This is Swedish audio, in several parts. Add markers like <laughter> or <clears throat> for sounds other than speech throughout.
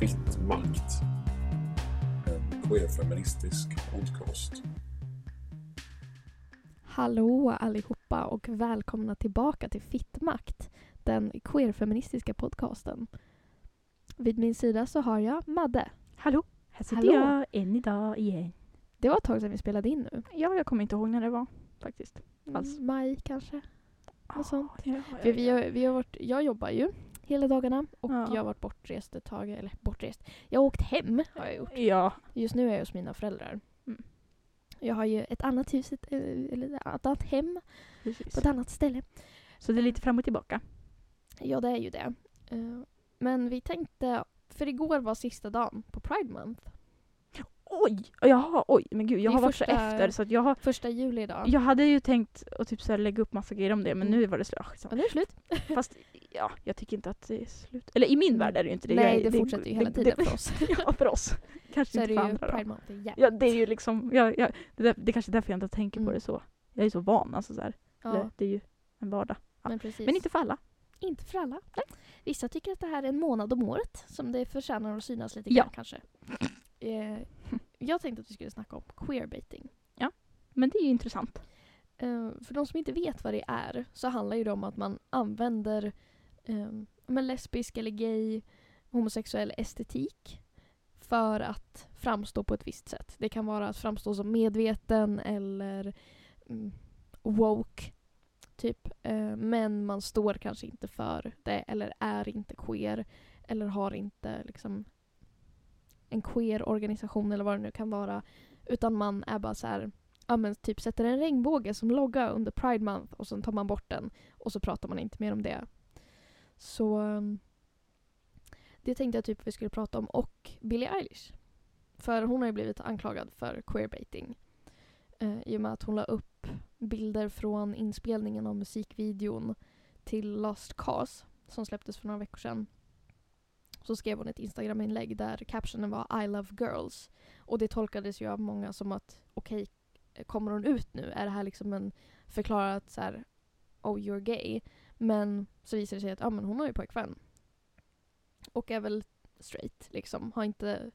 Fitt makt. En queerfeministisk podcast. Hallå allihopa och välkomna tillbaka till Fittmakt, den queerfeministiska podcasten. Vid min sida så har jag Madde. Hallå, här sitter Hallå. jag än idag igen. Det var ett tag sedan vi spelade in nu. Ja, jag kommer inte ihåg när det var faktiskt. Mm, Alls. Maj kanske. Något sånt. Ja, För vi har, vi har varit, jag jobbar ju hela dagarna och Ja. jag har varit bortrest ett tag. Eller bortrest. Jag har åkt hem har jag gjort. ja. Just nu är jag hos mina föräldrar. Mm. Jag har ju ett annat hus, ett, eller ett annat hem precis. på ett annat ställe. Så det är lite fram och tillbaka. Ja, det är ju det. Eh, Men vi tänkte, för igår var sista dagen på Pride Month. Oj! Jaha, oj, men gud, jag Det har varit så efter så att jag har Första juli idag. jag hade ju tänkt att typ så här lägga upp massa grejer om det men Mm. nu var det slut. Ah, Ja, nu är det slut. <laughs> Fast ja, jag tycker inte att det är slut. Eller i min Mm. värld är det ju inte det. Nej, jag, det fortsätter ju hela det- tiden det- för oss. <laughs> ja, för oss. <laughs> Kanske Så inte det för andra. Pride Month jämt. Ja, det är ju liksom, ja, ja, det, det är kanske är därför jag inte tänker på Mm. det så. Jag är så van alltså så här. Ja, Det är ju en vardag. ja. men precis. Men inte för alla. Inte för alla. Vissa tycker att det här är en månad om året som det förtjänar att synas lite Ja. grann kanske. Eh, jag tänkte att vi skulle snacka om queerbaiting. Men det är ju intressant. Eh, för de som inte vet vad det är så handlar ju det om att man använder eh, men lesbisk eller gay, homosexuell estetik för att framstå på ett visst sätt. Det kan vara att framstå som medveten eller mm, woke, typ. Eh, men man står kanske inte för det eller är inte queer eller har inte liksom en queer-organisation eller vad det nu kan vara. Utan man är bara så här ja, men typ sätter en regnbåge som logga under Pride Month och sen tar man bort den och så pratar man inte mer om det. Så ehm, det tänkte jag typ vi skulle prata om och Billie Eilish. För hon har ju blivit anklagad för queerbaiting. Eh, I och med att hon la upp bilder från inspelningen av musikvideon till Last Cause som släpptes för några veckor sedan. Så skrev hon ett Instagram-inlägg där captionen var I love girls. Och det tolkades ju av många som att okej, kommer hon ut nu? Är det här liksom en förklarat så här, oh you're gay? Men så visar det sig att ah, men hon har ju pojkvän. Och är väl straight liksom. Har inte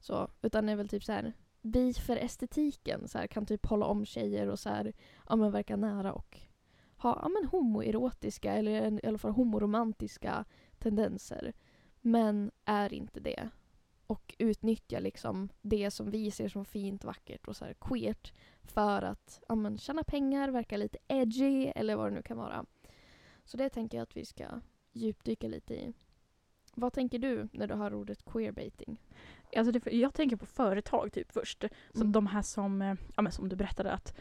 så, utan är väl typ så här bi för estetiken. Så här, kan typ hålla om tjejer och så här, ja men verka nära och ha ja, men homoerotiska eller i alla fall homoromantiska tendenser. Men är inte det. Och utnyttjar liksom det som vi ser som fint, vackert och så här queert för att ja, men, tjäna pengar, verka lite edgy eller vad det nu kan vara. Så det tänker jag att vi ska djupdyka lite i. Vad tänker du när du hör ordet queerbaiting? Alltså det, jag tänker på företag typ först. Så Mm. de här som, eh, ja, men som du berättade att,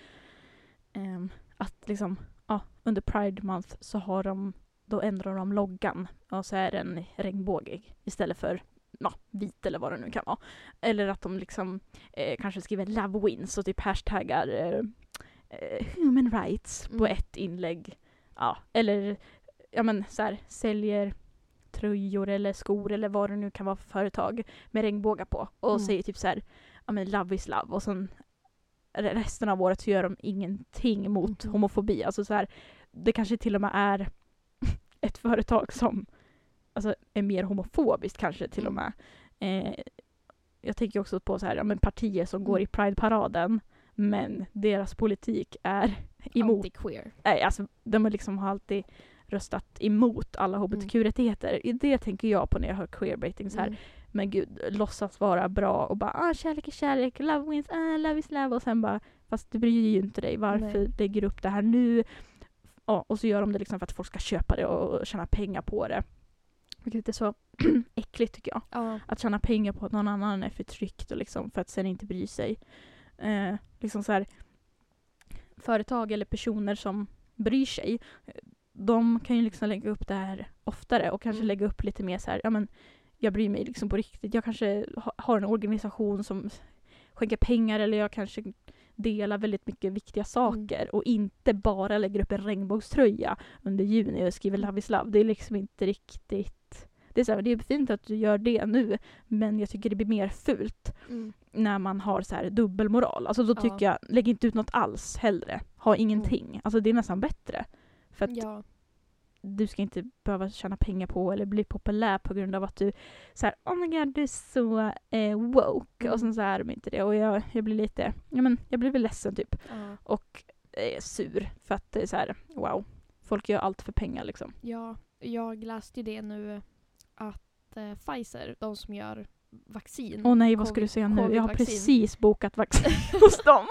ehm, att liksom, ja, under Pride Month så har de, då ändrar de loggan och så är den regnbågig istället för ja, vit eller vad det nu kan vara. Eller att de liksom eh, kanske skriver love wins och typ hashtaggar eh, eh, human rights på Mm. ett inlägg. Ja, eller ja men så här, säljer tröjor eller skor eller vad det nu kan vara för företag med regnbågar på och Mm. säger typ så här, ja men love is love och sen re- resten av året så gör de ingenting mot Mhm. homofobi. Alltså så här, det kanske till och med är ett företag som alltså, är mer homofobiskt kanske till och Mm. med. Eh, jag tänker också på så här, ja, men partier som går Mm. i Pride-paraden men deras politik är <laughs> emot Anti-queer. Nej, alltså de har liksom har alltid röstat emot alla hbtq-rättigheter. I Det tänker jag på när jag hör queerbaiting så här. Mm. Men gud, låtsas vara bra och bara ah, kärlek är kärlek, love wins, ah, love is love och sen bara fast du bryr ju inte dig, varför Nej. lägger du upp det här nu? Ja, och så gör de det liksom för att folk ska köpa det och tjäna pengar på det. Vilket är så <clears throat> äckligt tycker jag. Ja. Att tjäna pengar på att någon annan är förtryckt och liksom för att sen inte bry sig. Eh, liksom så här, företag eller personer som bryr sig, de kan ju liksom lägga upp det här oftare och kanske Mm. lägga upp lite mer så här, ja men jag bryr mig liksom på riktigt. Jag kanske ha, har en organisation som skänker pengar eller jag kanske delar väldigt mycket viktiga saker och inte bara lägger upp en regnbågströja under juni och skriver Love is love. Det är liksom inte riktigt... Det är, så här, det är fint att du gör det nu men jag tycker det blir mer fult Mm. när man har så här dubbelmoral. Alltså då Ja. tycker jag, lägg inte ut något alls hellre. Ha ingenting. Alltså det är nästan bättre. För att Ja. Du ska inte behöva tjäna pengar på eller bli populär på grund av att du så här, oh my god, du är så eh, woke. Mm. Och sen så är de inte det. Och jag, jag blir lite, ja men jag blir väl ledsen typ. Ja. Och eh, sur för att det är så här, wow. Folk gör allt för pengar liksom. ja, jag läste ju det nu att eh, Pfizer, de som gör vaccin, Åh nej, vad ska du säga nu? Jag har precis bokat vaccin <laughs> hos dem.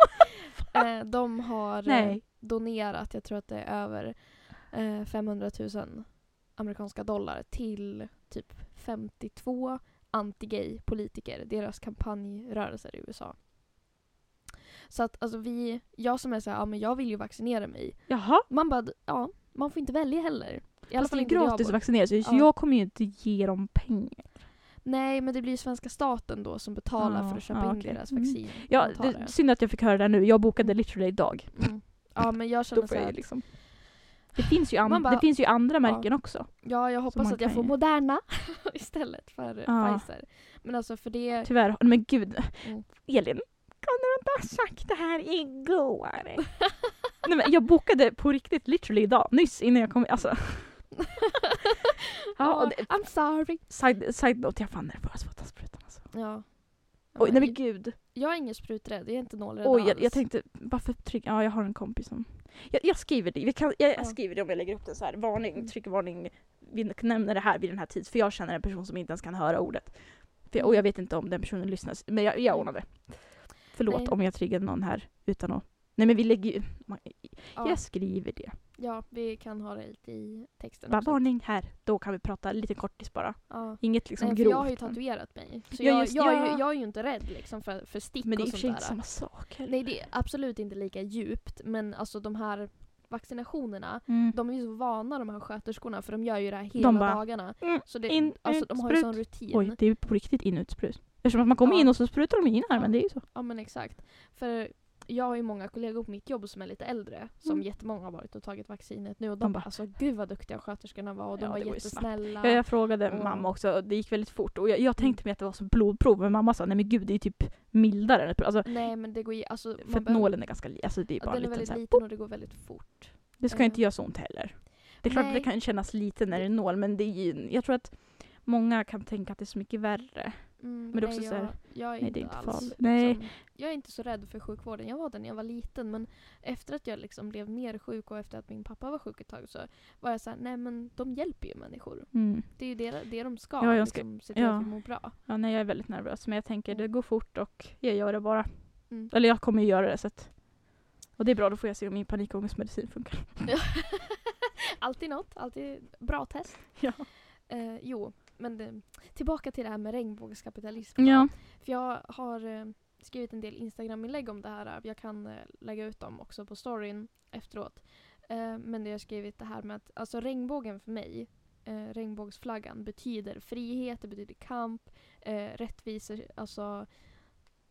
eh, de har eh, Nej. donerat, jag tror att det är över eh, 500 000 amerikanska dollar till typ 52 anti-gay politiker, deras kampanjrörelser i USA. Så att alltså vi, jag som är såhär, ja men jag vill ju vaccinera mig. Jaha. Man bara, ja, man får inte välja heller. I alla fall är inte gratis att vaccinera sig, så Ja. jag kommer ju inte ge dem pengar. Nej, men det blir ju svenska staten då som betalar Ja, för att köpa ja, in okej. deras Mm. vaccin. Ja, antar det, synd att jag fick höra det nu. Jag bokade literally idag. Mm. Ja, men jag <laughs> känner får så jag här, ju liksom... Det finns ju, bara- det finns ju andra Ja. märken också. ja, jag hoppas att jag får Moderna <laughs> istället för Ja. Pfizer. Men alltså för det... Tyvärr. Men gud. Mm. Elin, kunde du inte ha sagt det här igår? <laughs> Nej, men jag bokade på riktigt literally idag, nyss innan jag kom. Alltså. <laughs> ja, och det, I'm sorry. side, side note, jag är fan nervös för att ta sprutan. Alltså. Ja. Oj, nej men jag, gud. jag är ingen spruträdd, jag är inte nålrädd Oj, alls. jag, jag tänkte, varför tryck, ja jag har en kompis som... Jag, jag skriver det, vi kan, jag, Ja. jag skriver det om jag lägger upp det så här. varning, Mm. trycker varning, vi nämner det här vid den här tiden, för jag känner en person som inte ens kan höra ordet. För jag, och jag vet inte om den personen lyssnar, men jag, jag ordnar det. Förlåt Nej. om jag triggade någon här utan att... Nej men vi lägger ju... man- ja. Jag skriver det. Ja, vi kan ha det lite i texten Bara också. varning här, då kan vi prata lite kortis bara. Ja. Inget liksom Nej, för grovt. jag har ju men- tatuerat mig. Så Ja, jag, just- jag, är ja. ju, jag är ju inte rädd liksom för, för stick Men det är i och och för sånt sig där. inte samma sak heller. Nej, det är absolut inte lika djupt. Men alltså de här vaccinationerna, Mm. de är ju så vana de här sköterskorna för de gör ju det här hela De bara, dagarna. Mm, Så det, in, alltså, ut, de har ju sprut. sån rutin. Oj, det är ju på riktigt in ut sprut. Eftersom att man kommer Ja. in och så sprutar de in armen, det är ju så. Ja men exakt. För jag har ju många kollegor på mitt jobb som är lite äldre, som Mm. jättemånga har varit och tagit vaccinet nu och de De bara alltså gud vad duktiga sköterskorna var och de Ja, var jättesnälla. Ja, jag frågade Och- mamma också och det gick väldigt fort. Och jag, jag tänkte mig att det var som blodprov men mamma sa nej men gud det är typ mildare. Alltså, Nej men det går ju, alltså för att behöver- nålen är ganska alltså det är ja, bara den är väldigt här, liten och det går väldigt fort. Det ska Eh. inte göra så ont heller. Det är klart att det kan kännas lite när det är nål men det är ju, jag tror att många kan tänka att det är så mycket värre. Mm, Men det är nej, också så här, jag, jag är nej, inte det är inte alls farligt. Nej. Liksom, jag är inte så rädd för sjukvården. Jag var det när jag var liten men efter att jag liksom blev mer sjuk och efter att min pappa var sjuk ett tag så var jag såhär, nej men de hjälper ju människor. Mm. Det är ju det, det de ska, Ja, jag ska- liksom, se till ja. att vi mår bra. Ja, nej jag är väldigt nervös men jag tänker Mm. det går fort och jag gör det bara. Mm. Eller jag kommer ju göra det så att och det är bra, då får jag se om min panikångestmedicin funkar. <laughs> alltid något, alltid bra test. <laughs> Ja. Eh, jo, men det, tillbaka till det här med regnbågskapitalism. Ja. För jag har eh, skrivit en del Instagram-inlägg om det här. Jag kan eh, lägga ut dem också på storyn efteråt. Eh, men det jag har skrivit det här med att alltså regnbågen för mig, eh, regnbågsflaggan, betyder frihet, det betyder kamp, eh, rättvisa, alltså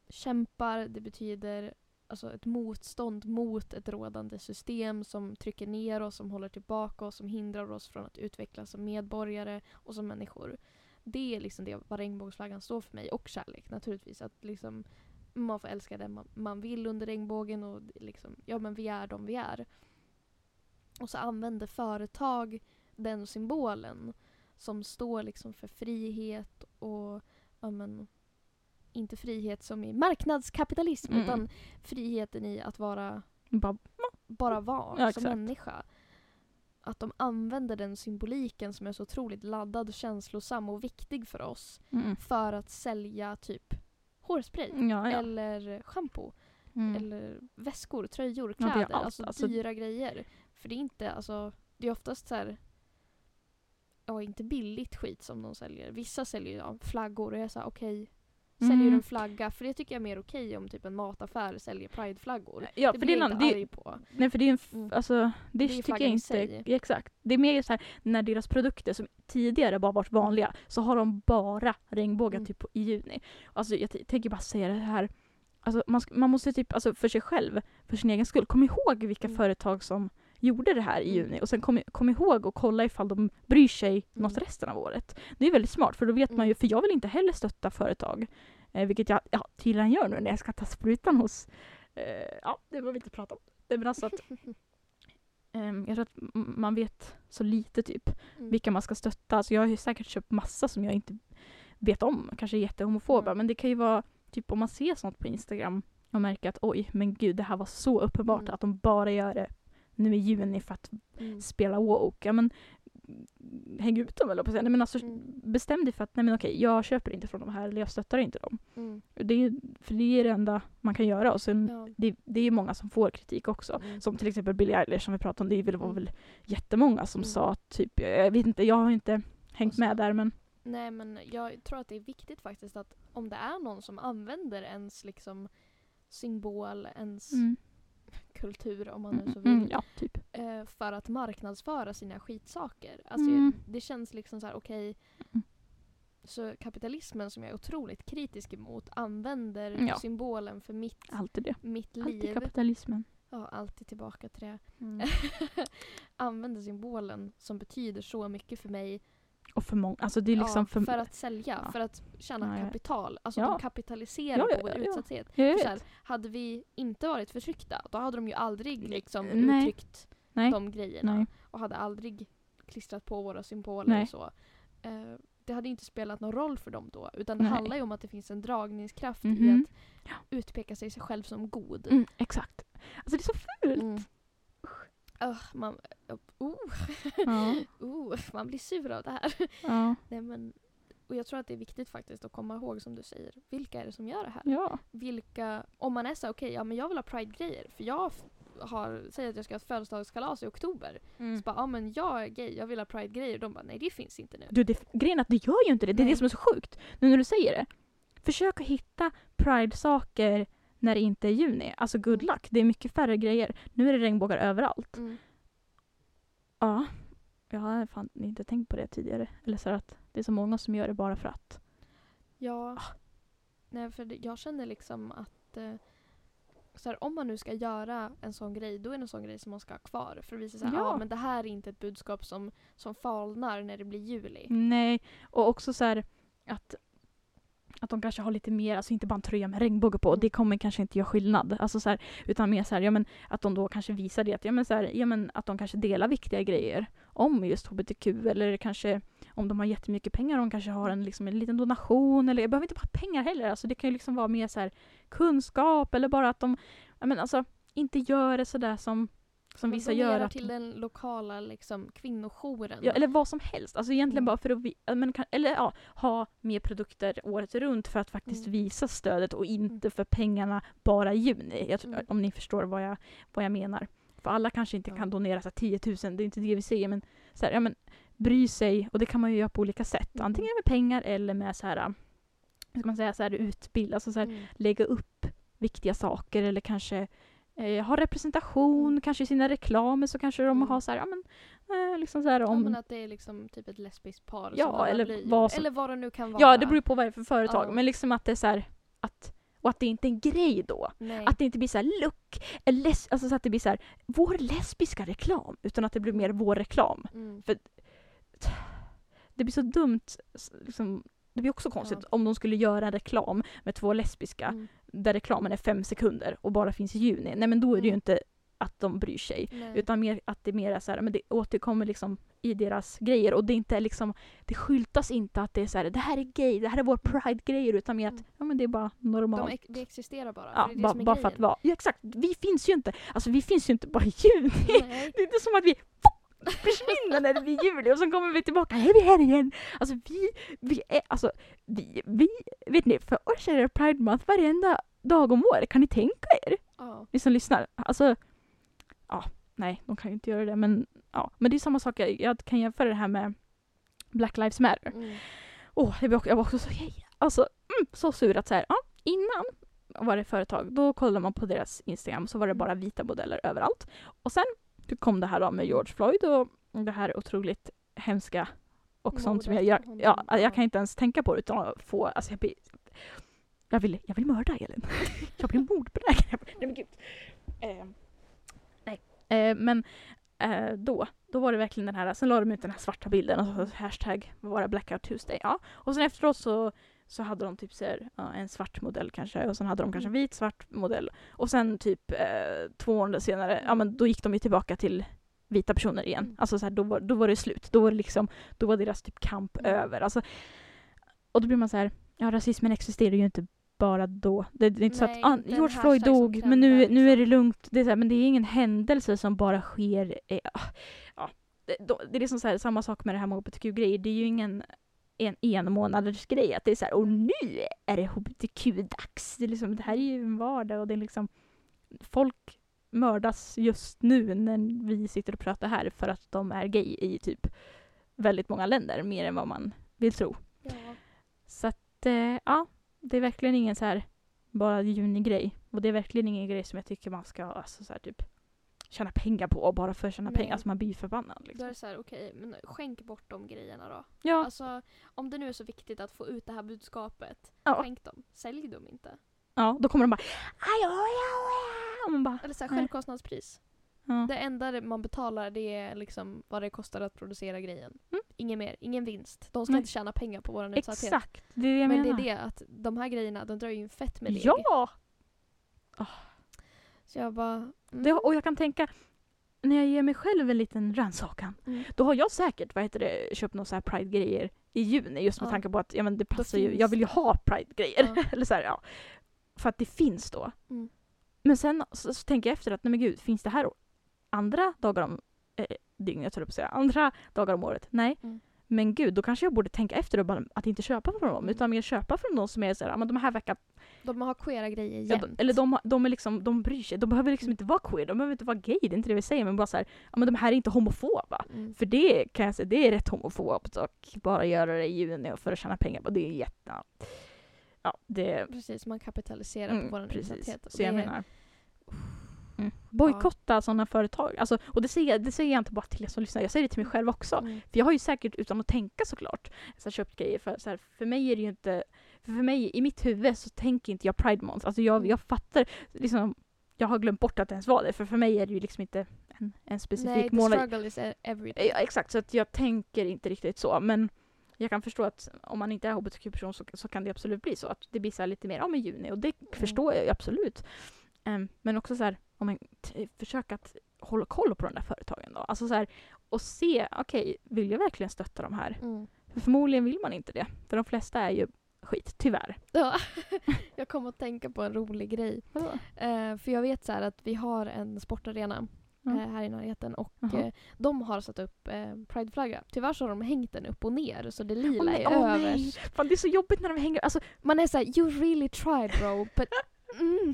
kämpar, det betyder alltså ett motstånd mot ett rådande system som trycker ner oss, som håller tillbaka oss, som hindrar oss från att utvecklas som medborgare och som människor. Det är liksom det vad regnbågsflaggan står för mig. Och kärlek naturligtvis. Att liksom man får älska den man, man vill under regnbågen och liksom, ja men vi är de vi är. Och så använder företag den symbolen som står liksom för frihet och ja men, inte frihet som i marknadskapitalism Mm. utan friheten i att vara Bara, bara vara Ja, som människa. Att de använder den symboliken som är så otroligt laddad, känslosam och viktig för oss mm. för att sälja typ hårspray Ja, ja. eller shampoo Mm. eller väskor, tröjor, kläder. allt, alltså, alltså- dyra grejer. För det är inte, alltså, det är oftast så här. Ja, inte billigt skit som de säljer. Vissa säljer ja, flaggor och jag är såhär okej. Säljer Mm. en flagga? För det tycker jag är mer okej om typ en mataffär säljer prideflaggor. Ja, det för blir det är jag inte arg på. Nej för det är en, Mm. alltså det, Det är tycker jag inte, exakt. Det är mer så här när deras produkter som tidigare bara varit vanliga så har de bara regnbågar Mm. typ på- i juni. Alltså jag tänker bara säga det här, alltså man, man måste typ, alltså för sig själv, för sin egen skull, kom ihåg vilka Mm. företag som gjorde det här i Mm. juni och sen kom, kom ihåg och kolla ifall de bryr sig något Mm. resten av året. Det är väldigt smart för då vet man Mm. ju, för jag vill inte heller stötta företag, eh, vilket jag ja, tydligen gör nu när jag ska ta sprutan hos, eh, ja det behöver vi inte prata om. Nej, men alltså att <laughs> ehm, jag tror att man vet så lite typ Mm. vilka man ska stötta. Alltså jag har ju säkert köpt massa som jag inte vet om, kanske är jättehomofoba, Mm. men det kan ju vara typ om man ser sånt på Instagram och märker att oj, men gud det här var så uppenbart Mm. att de bara gör det nu i juni för att Mm. spela woke. Ja men häng ut dem eller på säga. Nej, men alltså, Mm. Bestäm dig för att nej men okej, jag köper inte från de här eller jag stöttar inte dem. Mm. Det är, för det är det enda man kan göra. Och sen, Ja. det, det är många som får kritik också. Mm. Som till exempel Billie Eilish som vi pratade om. Det var Mm. väl jättemånga som Mm. sa typ, jag vet inte, jag har inte hängt så- med där men Nej men jag tror att det är viktigt faktiskt att om det är någon som använder ens liksom symbol, ens mm. Kultur om man nu så vill. Mm, ja, typ. eh, för att marknadsföra sina skitsaker. Alltså, Mm. jag, det känns liksom så här, okej. Mm. Så kapitalismen som jag är otroligt kritisk emot använder Ja. symbolen för mitt, Alltid det. mitt Alltid liv. kapitalismen. Ja, alltid tillbaka till det. Mm. <laughs> använder symbolen som betyder så mycket för mig. Och för många, alltså det är liksom ja, för... för att sälja, Ja. för att tjäna Ja, kapital. Alltså de kapitaliserar på vår utsatthet. För här, hade vi inte varit förtryckta, då hade de ju aldrig liksom Nej. uttryckt Nej. de grejerna. Nej. och hade aldrig klistrat på våra symboler och så. Eh, det hade inte spelat någon roll för dem då. Utan det Nej. handlar ju om att det finns en dragningskraft i Mhm. att utpeka sig själv som god. Mm, exakt. Alltså det är så fult. Mm. Ugh, man, uh, Ja. uh, <laughs> man blir sur av det här. Ja. Nej, men, och jag tror att det är viktigt faktiskt att komma ihåg som du säger. Vilka är det som gör det här? ja. Vilka, om man är så okej, ja men jag vill ha Pride-grejer. För jag har, säger att jag ska ha ett födelsedagskalas i oktober. Mm. Så bara, ja men jag är gay, jag vill ha Pride-grejer. De bara, nej det finns inte nu. Du, det, grejen är att det gör ju inte det. Det är Nej. det som är så sjukt. Nu när du säger det. Försök att hitta Pride-saker när det inte är juni. Alltså good luck. Det är mycket färre grejer. Nu är det regnbågar överallt. Mm. Ja. Jag har fan inte tänkt på det tidigare. Eller så att det är så många som gör det bara för att. Ja. Ah. Nej, för jag känner liksom att eh, så här, om man nu ska göra en sån grej, då är det en sån grej som man ska ha kvar. För att visa här, Ja. men det här är inte ett budskap som, som falnar när det blir juli. Nej. Och också så här att att de kanske har lite mer, alltså inte bara en tröja med regnbåge på, det kommer kanske inte göra skillnad. Alltså så här, utan mer så här, ja men att de då kanske visar det, att, ja, men så här, ja men att de kanske delar viktiga grejer om just hbtq eller kanske om de har jättemycket pengar, de kanske har en, liksom, en liten donation eller, jag behöver inte bara pengar heller, alltså det kan ju liksom vara mer så här kunskap eller bara att de, ja men alltså inte gör det sådär som, som vissa gör. Att till den lokala liksom, kvinnojouren. Ja, eller vad som helst. Alltså egentligen Mm. bara för att vi, men, kan, eller, ja, ha mer produkter året runt för att faktiskt Mm. visa stödet och inte för pengarna bara i juni. Jag Mm. Om ni förstår vad jag, vad jag menar. För alla kanske inte Ja. kan donera så här, 10 000, det är inte det vi säger. Men, så här, ja, men bry sig, och det kan man ju göra på olika sätt. Mm. Antingen med pengar eller med så här, ska man säga, så här, utbild, alltså så här, Mm. lägga upp viktiga saker eller kanske eh, ha representation, kanske i sina reklamer så kanske de Mm. har så här, ja men, eh, liksom så här Ja, om... men att det är liksom typ ett lesbiskt par Ja, som eller blir, vad som- eller vad det nu kan vara. Ja, det beror på vad det är för företag. Ja. Men liksom att det är så här, att, och att det inte är en grej då. Nej. Att det inte blir så här look, a les, alltså så att det blir så här, vår lesbiska reklam. Utan att det blir mer vår reklam. Mm. Det blir så dumt, liksom, det blir också konstigt Ja. om de skulle göra en reklam med två lesbiska Mm. Där reklamen är fem sekunder och bara finns i juni. Nej men då är det ju Mm. inte att de bryr sig. Nej. Utan mer att det mer är så här, men det återkommer liksom i deras grejer och det är inte liksom, det skyltas inte att det är så här, det här är gay, det här är vår pride-grejer utan mer att, Mm. ja men det är bara normalt. De ex- det existerar bara. ja, det det bara, bara för att vara, ja exakt, vi finns ju inte, alltså vi finns ju inte bara i juni. Nej. <laughs> Det är inte som att vi försvinner när det blir juli och så kommer vi tillbaka, här är vi här igen. Alltså vi, vi är, alltså vi, vi, vet ni, för oss är det Pride Month varenda dag om året, kan ni tänka er? Ja. Ni som lyssnar, alltså ja, nej, de kan ju inte göra det men ja, men det är samma sak, jag, jag kan jämföra det här med Black Lives Matter. Mm. Åh, jag, var jag var också så, alltså, mm, så sur att så här, ja, innan var det företag, då kollade man på deras Instagram så var det bara vita modeller överallt. Och sen kom det här då med George Floyd och det här otroligt hemska och sånt som jag, Mordet jag, ja. jag kan inte ens tänka på det utan att få, alltså jag blir, jag vill, jag vill mörda Elin. <laughs> jag blir mordbenägen. Nej men gud. Eh, nej. Eh, men eh, då, då var det verkligen den här, sen la de ut den här svarta bilden och så hashtag vara blackout Tuesday. Ja. Och sen efteråt så, så hade de typ så här, en svart modell kanske och sen hade de kanske en Mm. vit svart modell. Och sen typ eh, två månader senare, ja men då gick de ju tillbaka till vita personer igen. Mm. Alltså så här, då, var, då var det slut. Då var, det liksom, då var deras typ kamp Mm. över. Alltså, och då blir man så här, ja rasismen existerar ju inte bara då. Det, det är inte Nej, så att ah, George Floyd dog, men nu, trendar, nu är det liksom. lugnt. Det är, så här, men det är ingen händelse som bara sker. Eh, ah, det, då, det är liksom så här, samma sak med det här med hbtq-grejer. Det är ju ingen en enmånaders grej att det är så här, och nu är det hbtq-dags. Det, är liksom, det här är ju en vardag och det är liksom folk mördas just nu när vi sitter och pratar här för att de är gay i typ väldigt många länder, mer än vad man vill tro. Ja. Så att, eh, ja, det är verkligen ingen så här bara junigrej. Och det är verkligen ingen grej som jag tycker man ska alltså, så här, typ tjäna pengar på bara för att tjäna Nej. pengar. Alltså man blir förbannad. Då är Liksom. det så här, okej, men skänk bort de grejerna då. Ja, Alltså, om det nu är så viktigt att få ut det här budskapet, ja, skänk dem. Sälj dem inte. ja, då kommer de bara. Och man bara, Eller så här, självkostnadspris. ja. Det enda man betalar det är liksom vad det kostar att producera grejen. Mm. Inget mer, ingen vinst. De ska Nej. inte tjäna pengar på vår utsatthet. Exakt, det är det jag Men menar. det är det att de här grejerna, de drar ju in fett med deg. Ja! Så jag bara... Mm. Det, och jag kan tänka, när jag ger mig själv en liten rannsakan, Mm. då har jag säkert vad heter det, köpt några så här Pride-grejer i juni just med Ja. tanke på att ja, men det passar ju, jag vill ju ha Pride-grejer. Ja. <laughs> Eller så här, ja. För att det finns då. Mm. Men sen så, så tänker jag efter att nej men gud, finns det här andra dagar om eh, dygnet, jag på att säga, andra dagar om året? Nej. Mm. Men gud, då kanske jag borde tänka efter och bara att inte köpa från dem, utan mer köpa från de som är så här, ja, men de här verkar De har queera grejer Ja, jämt. de, eller de, de, är liksom, de bryr sig. De behöver liksom inte vara queer, de behöver inte vara gay, det är inte det vi säger. Men bara så här, ja men de här är inte homofoba. Mm. För det kan jag säga, det är rätt homofobt och bara göra det i juni för att tjäna pengar på det är jätte... ja. Ja, det... Precis, man kapitaliserar Mm, på vår. Och Så jag det är- menar... Mm. Bojkotta sådana företag. Alltså, och det säger, det säger jag inte bara till er som lyssnar, jag säger det till mig själv också. Mm. För jag har ju säkert utan att tänka såklart så här, köpt grejer för, så här, för mig är det ju inte, för, för mig i mitt huvud så tänker inte jag Pride Month. Alltså jag, Mm. jag fattar liksom, jag har glömt bort att det ens var det för för mig är det ju liksom inte en, en specifik Nej, the månad. struggle is e- every day. Ja, exakt, så att jag tänker inte riktigt så men jag kan förstå att om man inte är hbtq-person så, så kan det absolut bli så att det blir så lite mer om i juni och det förstår jag ju absolut. Em, men också så här, om man försöker att hålla koll på de där företagen då. Alltså så här, och se, okej, vill jag verkligen stötta de här? Mm. För förmodligen vill man inte det. För de flesta är ju skit, tyvärr. Ja. <laughs> jag kom att tänka på en rolig grej. Eh, för jag vet så att vi har en sportarena Mm. eh, här i närheten och Jaha. eh, de har satt upp eh, prideflagga. Tyvärr så har de hängt den upp och ner så det lila Åh, nej, är åh, över. nej. Fan, det är så jobbigt när de hänger... Alltså, Man är såhär, you really tried bro, but <laughs> mm.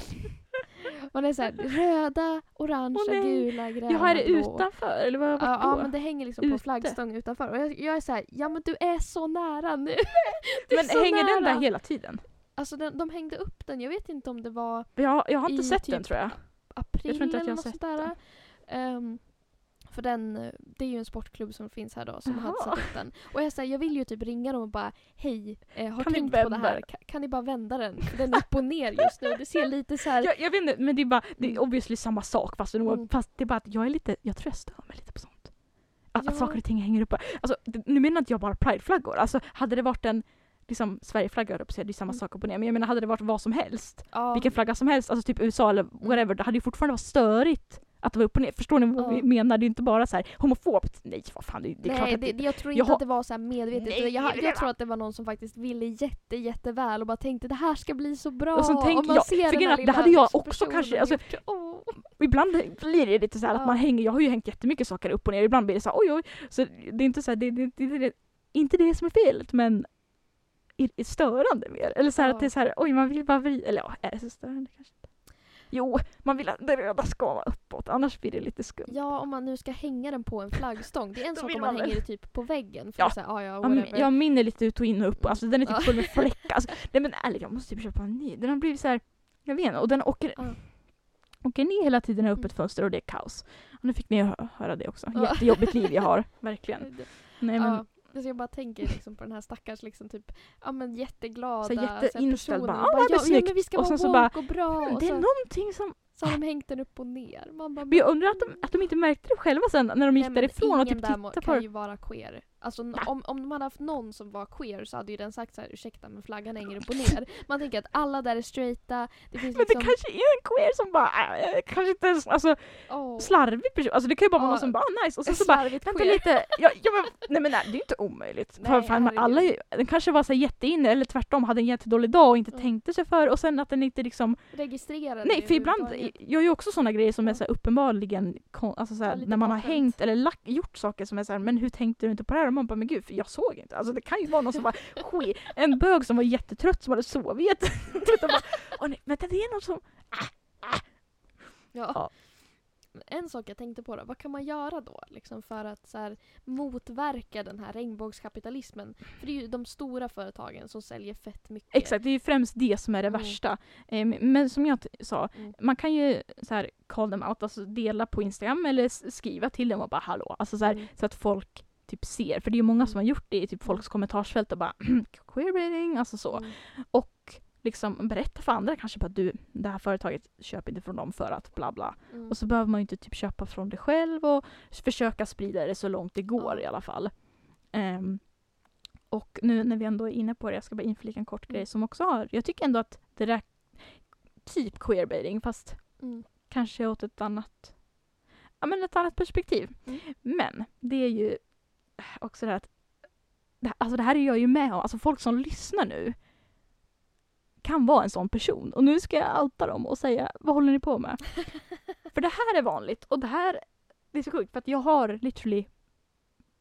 Man är såhär, röda, orangea, nej. gula, gröna, jag har det blå. utanför, eller vad, Ja, vart ja då? men det hänger liksom på Ute. flaggstång utanför och jag, jag är såhär, ja men du är så nära nu. <laughs> Men hänger den nära. där hela tiden? Alltså den, de hängde upp den, jag vet inte om det var Jag, jag har inte sett typ den tror jag. april Jag tror inte att jag har sett där. Ehm, för den, det är ju en sportklubb som finns här då som hade Jaha. satt upp den. Och jag, säger, jag vill ju typ ringa dem och bara hej, eh, har Kan tänkt på det här, den?" kan, kan ni bara vända den? För den är upp och ner just nu, det ser <laughs> lite så här. Jag, jag vet inte, men det är bara, det är Mm. obviously samma sak fast, Mm. fast det är bara att jag är lite, jag tror jag stör mig lite på sånt. Att, Ja. att saker och ting hänger uppe. Alltså, nu menar inte jag bara prideflaggor. Alltså hade det varit en liksom Sverigeflagga höll det är samma Mm. sak upp och ner. Men jag menar hade det varit vad som helst, ja, vilken flagga som helst, alltså typ USA eller whatever, det hade ju fortfarande varit störigt att det var upp och ner. Förstår ni vad Ja. vi menar? Det är inte bara så här homofobt. Nej vad fan, det, det är klart Nej, att det, det, jag tror jag inte har- att det var så här medvetet. Nej, jag, jag tror att det var någon som faktiskt ville jätte, jätteväl och bara tänkte det här ska bli så bra. Och så tänker man jag- ser för att det hade jag också kanske- alltså-. Och ibland blir det lite så här att Ja. man hänger, jag har ju hängt jättemycket saker upp och ner, ibland blir det så här oj oj. Så det är inte så här, det, det, det, inte det som är felet men är, är störande mer. Eller så här Ja. att det är så här, oj man vill bara vrida, eller ja, är det så störande kanske? Jo, man vill att det röda ska vara uppåt, annars blir det lite skumt. Ja, om man nu ska hänga den på en flaggstång. Det är en <laughs> sak om man man hänger det typ på väggen. För Ja. att säga, ah, ja, Ja, whatever. men- Ja, min är lite ut och in och upp, alltså den är typ full med fläckar. <laughs> Alltså, nej men ärligt, jag måste typ köpa en ny. Den har blivit så här, jag vet inte, och den åker, Ja. åker ner hela tiden när jag har Mm. fönster och det är kaos. Och nu fick ni hö- höra det också. Jättejobbigt liv jag har, verkligen. <laughs> Nej men Ja, alltså jag bara tänker liksom på den här stackars liksom typ, ja men jätteglada Så jätteinställd, bara, Och "Ah, men ja, ja snyggt." men vi ska Och vara så bara, och bra. "Mm, Och det är någonting som... så har de hängt den upp och ner. Man bara, Men jag undrar att de, att de inte märkte det själva sen när de gick Nej, därifrån och ingen typ där tittade på kan det. ju vara queer. Alltså om, om de hade haft någon som var queer så hade ju den sagt så här, ursäkta men flaggan hänger upp och ner. <laughs> Man tänker att alla där är straighta, det finns Men det liksom... kanske är en queer som bara, äh, kanske inte ens, alltså åh, slarvig person. Alltså det kan ju bara vara Ja, någon som bara ah, nice och sen så bara slarvigt Vänta queer. lite, ja, ja, men, nej men nej, det är ju inte omöjligt. Nej, för fan, alla, den kanske var så här jätteinne eller tvärtom hade en jättedålig dag och inte Mm. tänkte sig för och sen att den inte liksom Registrerade Nej det för ibland, gör ju också sådana grejer som är så här uppenbarligen, alltså så här, Ja, när man har hängt eller lack, gjort saker som är så här, men hur tänkte du inte på det här? Och man bara, men gud, för jag såg inte. Alltså det kan ju vara någon som bara, skit, en bög som var jättetrött som hade sovit. <laughs> Och bara, Åh, nej, vänta det är någon som, Ja. Ja. En sak jag tänkte på då, vad kan man göra då liksom för att så här, motverka den här regnbågskapitalismen? För det är ju de stora företagen som säljer fett mycket. exakt det är ju främst det som är det Mm. värsta. Eh, men som jag sa, Mm. man kan ju så här call them out, alltså dela på Instagram eller skriva till dem och bara hallå, alltså så, här, Mm. så att folk typ ser. För det är ju många Mm. som har gjort det i typ folks kommentarsfält och bara <clears throat> queerbaiting, alltså så. Mm. Och liksom berätta för andra kanske att du, det här företaget köper inte från dem för att bla bla. Mm. Och så behöver man ju inte typ köpa från det själv och försöka sprida det så långt det går i alla fall. Ehm, och nu när vi ändå är inne på det, jag ska bara inflika en kort Mm. grej som också har, jag tycker ändå att det där typ queerbaiting fast Mm. kanske åt ett annat, ja men ett annat perspektiv. Mm. Men det är ju också det här att, det, alltså det här är jag ju med om, alltså folk som lyssnar nu kan vara en sån person. Och nu ska jag outa dem och säga, vad håller ni på med? <laughs> För det här är vanligt och det här, det är så sjukt för att jag har literally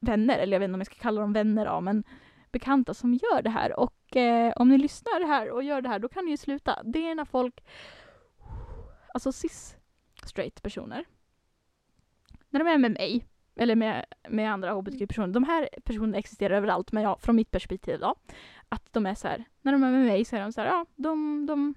vänner, eller jag vet inte om jag ska kalla dem vänner då, men bekanta som gör det här. Och eh, om ni lyssnar här och gör det här, då kan ni ju sluta. Det är när folk, alltså cis straight personer, när de är med mig, eller med, med andra hbtq-personer, de här personerna existerar överallt, men ja, från mitt perspektiv då, att de är så här, när de är med mig så är de så här, ja, de, de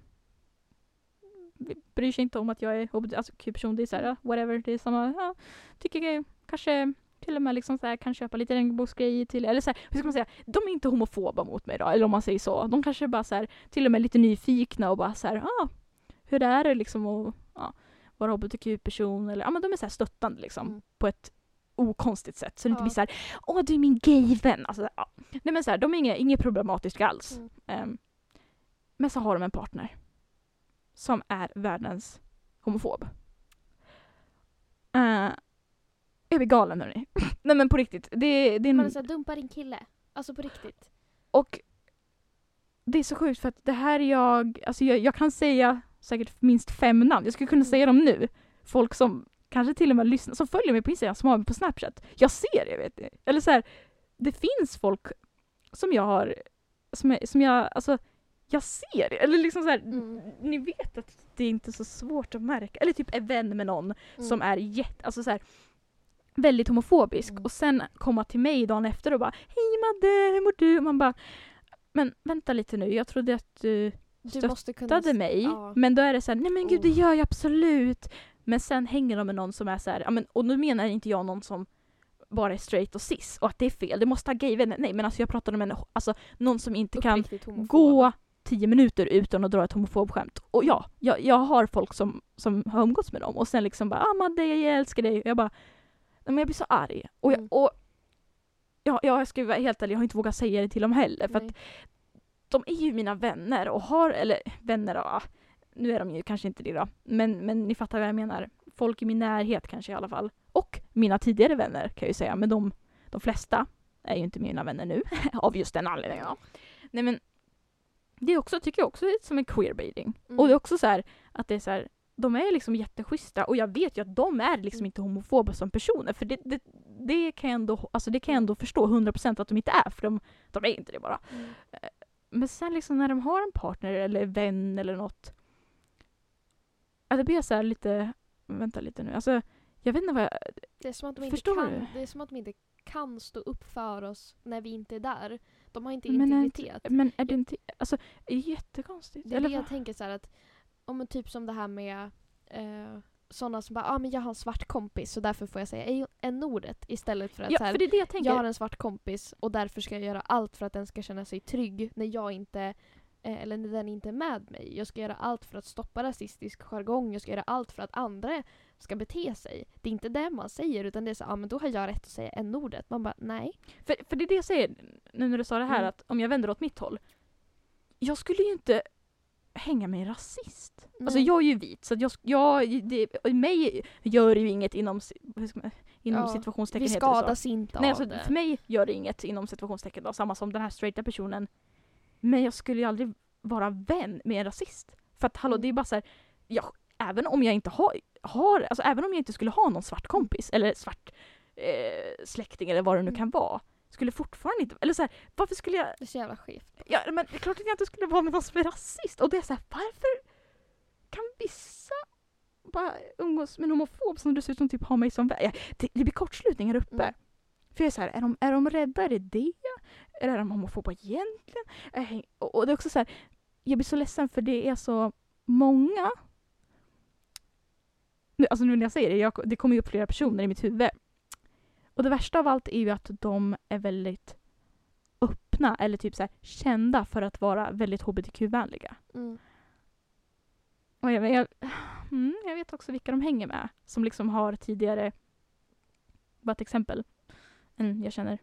bryr sig inte om att jag är hbtq-person, det är så här, whatever, det är samma, ja, tycker jag. Kanske till och med liksom så här, kan köpa lite regnbågsgrejer till, eller så här, hur ska man säga, de är inte homofoba mot mig då, eller om man säger så. De kanske bara så här, till och med lite nyfikna och bara så här, ah, hur är det liksom att ja, vara hbtq-person, eller ja men de är så här stöttande liksom, Mm. på ett okonstigt sätt. Så det inte blir så här, åh du är min gayvän. Alltså, ja. Nej men så här, de är inga, inget problematiska alls. Mm. Ehm, men så har de en partner som är världens homofob. Uh, jag blir galen hörni. Nej men på riktigt. Det, det är Man en, såhär, dumpa din kille. Alltså på riktigt. och det är så sjukt för att det här är jag, alltså jag, jag kan säga säkert minst fem namn. Jag skulle kunna Mm. säga dem nu. Folk som kanske till och med lyssnar, som följer mig på Instagram, som har mig på Snapchat. Jag ser det, vet ni. Eller så här, det finns folk som jag har, som, jag, som jag, alltså jag ser det. Eller liksom så här, Mm. ni vet att det är inte så svårt att märka. Eller typ är vän med någon som är jätte, alltså så här, väldigt homofobisk Mm. och sen komma till mig dagen efter och bara Hej Madde, hur mår du? Och man bara Men vänta lite nu, jag trodde att du Du måste kunna... stöttade mig. ja. Men då är det så här, nej men gud det Oh. gör jag absolut. Men sen hänger de med någon som är så här, ja, men, och nu menar inte jag någon som bara är straight och cis och att det är fel, det måste ha gayvänner. Nej men alltså jag pratar om en, alltså någon som inte kan gå tio minuter utan att dra ett homofobskämt. Och ja, jag, jag har folk som, som har umgåtts med dem och sen liksom bara ah, Madde, jag älskar dig. Och jag bara, nej, men jag blir så arg. Och, jag, Mm. och ja, jag ska vara helt ärlig, jag har inte vågat säga det till dem heller. För Nej. att de är ju mina vänner och har, eller vänner ah, nu är de ju kanske inte det då. Men, men ni fattar vad jag menar. Folk i min närhet kanske i alla fall. Och mina tidigare vänner kan jag ju säga, men de, de flesta är ju inte mina vänner nu. <laughs> av just den anledningen. då. Nej men det är också, tycker jag också är som en queerbaiting. Mm. Och det är också så här att det är så här, de är liksom jätteschyssta och jag vet ju att de är liksom inte homofoba som personer för det, det, det kan jag ändå, alltså det kan jag ändå förstå 100% att de inte är för de, de är inte det bara. Mm. Men sen liksom när de har en partner eller vän eller något. Det blir jag så här lite, vänta lite nu, alltså jag vet inte vad jag, Det är som att de inte Förstår kan, du? det är som att de inte kan stå upp för oss när vi inte är där. De har inte Men är integritet. men är det inte, alltså det är jättekonstigt. Det är det jag tänker så att, om typ som det här med eh, sådana som bara ah, men jag har en svart kompis så därför får jag säga n-ordet istället för att så Ja, här, för det är det jag tänker. jag har en svart kompis och därför ska jag göra allt för att den ska känna sig trygg när jag inte eh, eller när den inte är med mig. Jag ska göra allt för att stoppa rasistisk jargong. Jag ska göra allt för att andra ska bete sig. Det är inte det man säger utan det är så ja men då har jag rätt att säga n-ordet. Man bara nej. För, för det är det jag säger nu när du sa det här Mm. att om jag vänder åt mitt håll. Jag skulle ju inte hänga med en rasist. Alltså Nej. jag är ju vit så jag, jag det, mig gör det ju inget inom, hur ska man, inom Ja, situationstecken Vi skadas inte Nej, av alltså, det. för mig gör det inget inom situationstecken då, samma som den här straighta personen. Men jag skulle ju aldrig vara vän med en rasist. För att hallå, Mm. det är bara så här, ja, även om jag inte har, har, alltså även om jag inte skulle ha någon svart kompis eller svart eh, släkting eller vad det nu Mm. kan vara. Skulle fortfarande inte, eller så här, varför skulle jag, Det är så jävla skevt. ja men det är klart att jag inte skulle vara med någon som är rasist. Och det är så här, varför kan vissa bara umgås med en homofob som dessutom typ har mig som vän? Ja, det, det blir kortslutningar uppe. Mm. För jag är så här, är de, är de rädda? Är det det? Eller är de homofoba egentligen? Och, och det är också så här, jag blir så ledsen för det är så många nu, alltså nu när jag säger det, jag, det kommer ju upp flera personer i mitt huvud. Och det värsta av allt är ju att de är väldigt öppna eller typ så här, kända för att vara väldigt hbtq-vänliga. Mm. Och jag, jag, mm, jag vet också vilka de hänger med. Som liksom har tidigare, bara ett exempel, en jag känner.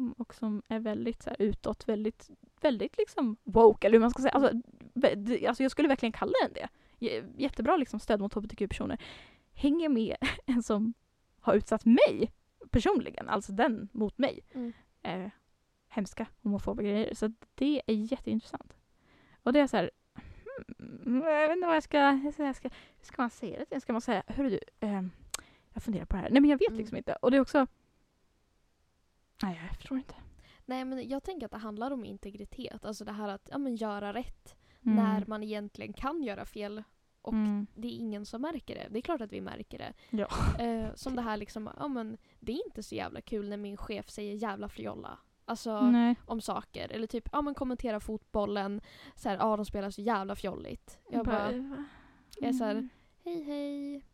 Mm, Och som är väldigt så här, utåt, väldigt, väldigt liksom woke eller hur man ska säga. Alltså, alltså jag skulle verkligen kalla den det. Jättebra liksom stöd mot hbtq-personer. Hänger med <laughs> en som har utsatt mig personligen, alltså den mot mig. Mm. Eh, hemska homofoba grejer. Så det är jätteintressant. Och det är så här, hmm, jag vet inte vad jag ska, jag ska, jag ska hur ska man säga det? Ska man säga, hörru du, ehm, jag funderar på det här. Nej men jag vet Mm. liksom inte. Och det är också, nej jag förstår inte. Nej men jag tänker att det handlar om integritet. Alltså det här att ja, men göra rätt Mm. när man egentligen kan göra fel och Mm. det är ingen som märker det. Det är klart att vi märker det. Ja. Eh, som det här liksom, ja men det är inte så jävla kul när min chef säger jävla fjolla. Alltså Nej. om saker. Eller typ, ja men kommentera fotbollen. Så här, ja de spelar så jävla fjolligt. Jag bara, va? jag är så här, Mm. hej hej.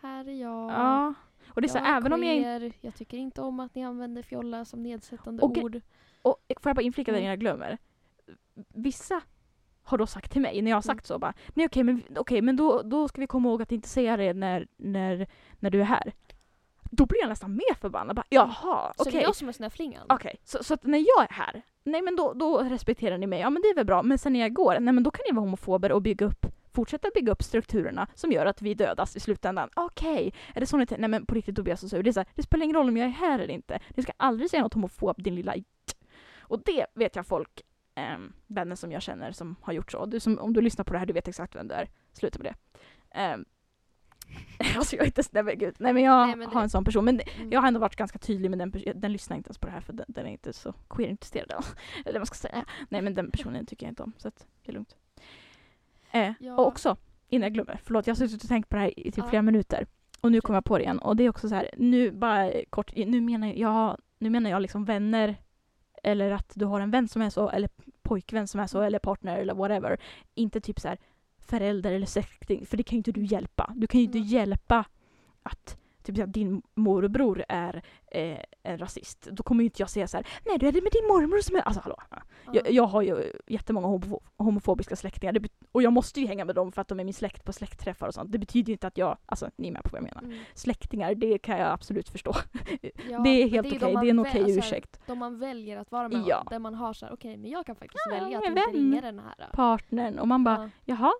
Här är jag. Ja. Och det är så här, även om jag. Jag tycker inte om att ni använder fjolla som nedsättande Och ord. Och får jag bara inflika Mm. innan jag glömmer. Vissa har då sagt till mig när jag har sagt Mm. så bara nej okej men, okej, men då, då ska vi komma ihåg att inte säga det när, när, när du är här. Då blir jag nästan mer förbannad. Bara, Jaha, Så det okej. är jag som är snöflingan. Okej, så, så att när jag är här, nej men då, då respekterar ni mig, ja men det är väl bra. Men sen när jag går, nej men då kan ni vara homofober och bygga upp, fortsätta bygga upp strukturerna som gör att vi dödas i slutändan. Okej, är det så ni tänker? Nej men på riktigt blir jag så. Det, är så här, det spelar ingen roll om jag är här eller inte. Ni ska aldrig säga något homofob din lilla. Och det vet jag folk, ähm, vänner som jag känner som har gjort så. Du som, om du lyssnar på det här, du vet exakt vem du är. Sluta med det. Ehm, <laughs> alltså jag är inte, men gud, nej men jag Nej, men det- har en sån person. Men Mm. jag har ändå varit ganska tydlig med den personen. Den lyssnar inte ens på det här för den, den är inte så queer-intresserad. <laughs> Eller vad man ska säga. Nej men den personen tycker jag inte om så att det är lugnt. Eh, Ja. Och också, innan jag glömmer, förlåt jag har suttit och tänkt på det här i typ Ja. flera minuter. Och nu kommer jag på det igen. Och det är också så här, nu bara kort, nu menar jag, nu menar jag liksom vänner. Eller att du har en vän som är så, eller pojkvän som är så, eller partner eller whatever. Inte typ så här förälder eller släkting, för det kan ju inte du hjälpa. Du kan ju inte Nej. hjälpa att typ här, din morbror är eh, en rasist. Då kommer ju inte jag säga så här, nej du är det med din mormor som är... Alltså hallå. Ja. Jag, jag har ju jättemånga homofo- homofobiska släktingar och jag måste ju hänga med dem för att de är min släkt på släktträffar och sånt. Det betyder ju inte att jag, alltså ni är med på vad jag menar. Mm. Släktingar, det kan jag absolut förstå. Ja, <laughs> det är helt okej, man det är en okej så här, ursäkt. De man väljer att vara med Ja. där man har så här, okej men jag kan faktiskt Ja, välja att inte ringa den här. Partnern och man bara, Ja. jaha.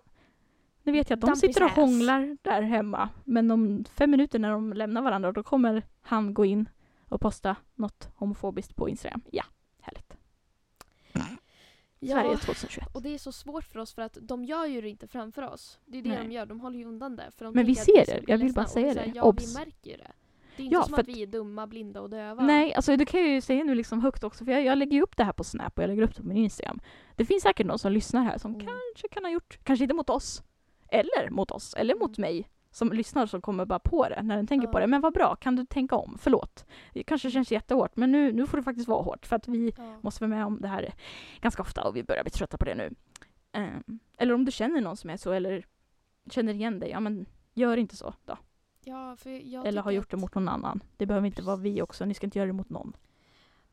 Nu vet jag att de sitter och hånglar där hemma. Men om fem minuter när de lämnar varandra då kommer han gå in och posta något homofobiskt på Instagram. Ja, härligt. Sverige Ja, 2021. och det är så svårt för oss för att de gör ju det inte framför oss. Det är det Nej. de gör, de håller ju undan det. För de Men vi ser det. Jag vill bara säga här, det. Ja, Obs. vi märker det. Det är inte Ja, som att vi är dumma, blinda och döva. Nej, alltså det kan jag ju säga nu liksom högt också för jag, jag lägger ju upp det här på Snap och jag lägger upp det på min Instagram. Det finns säkert någon som lyssnar här som Mm. kanske kan ha gjort, kanske inte mot oss, eller mot oss, eller mot Mm. mig som lyssnar som kommer bara på det när den tänker på det. Men vad bra, kan du tänka om? Förlåt. Det kanske känns jättehårt men nu, nu får det faktiskt vara hårt för att vi måste vara med om det här ganska ofta och vi börjar bli trötta på det nu. Ehm, eller om du känner någon som är så eller känner igen dig, ja men gör inte så då. Ja, eller har gjort det mot någon annan. Det behöver inte vara vi också, ni ska inte göra det mot någon.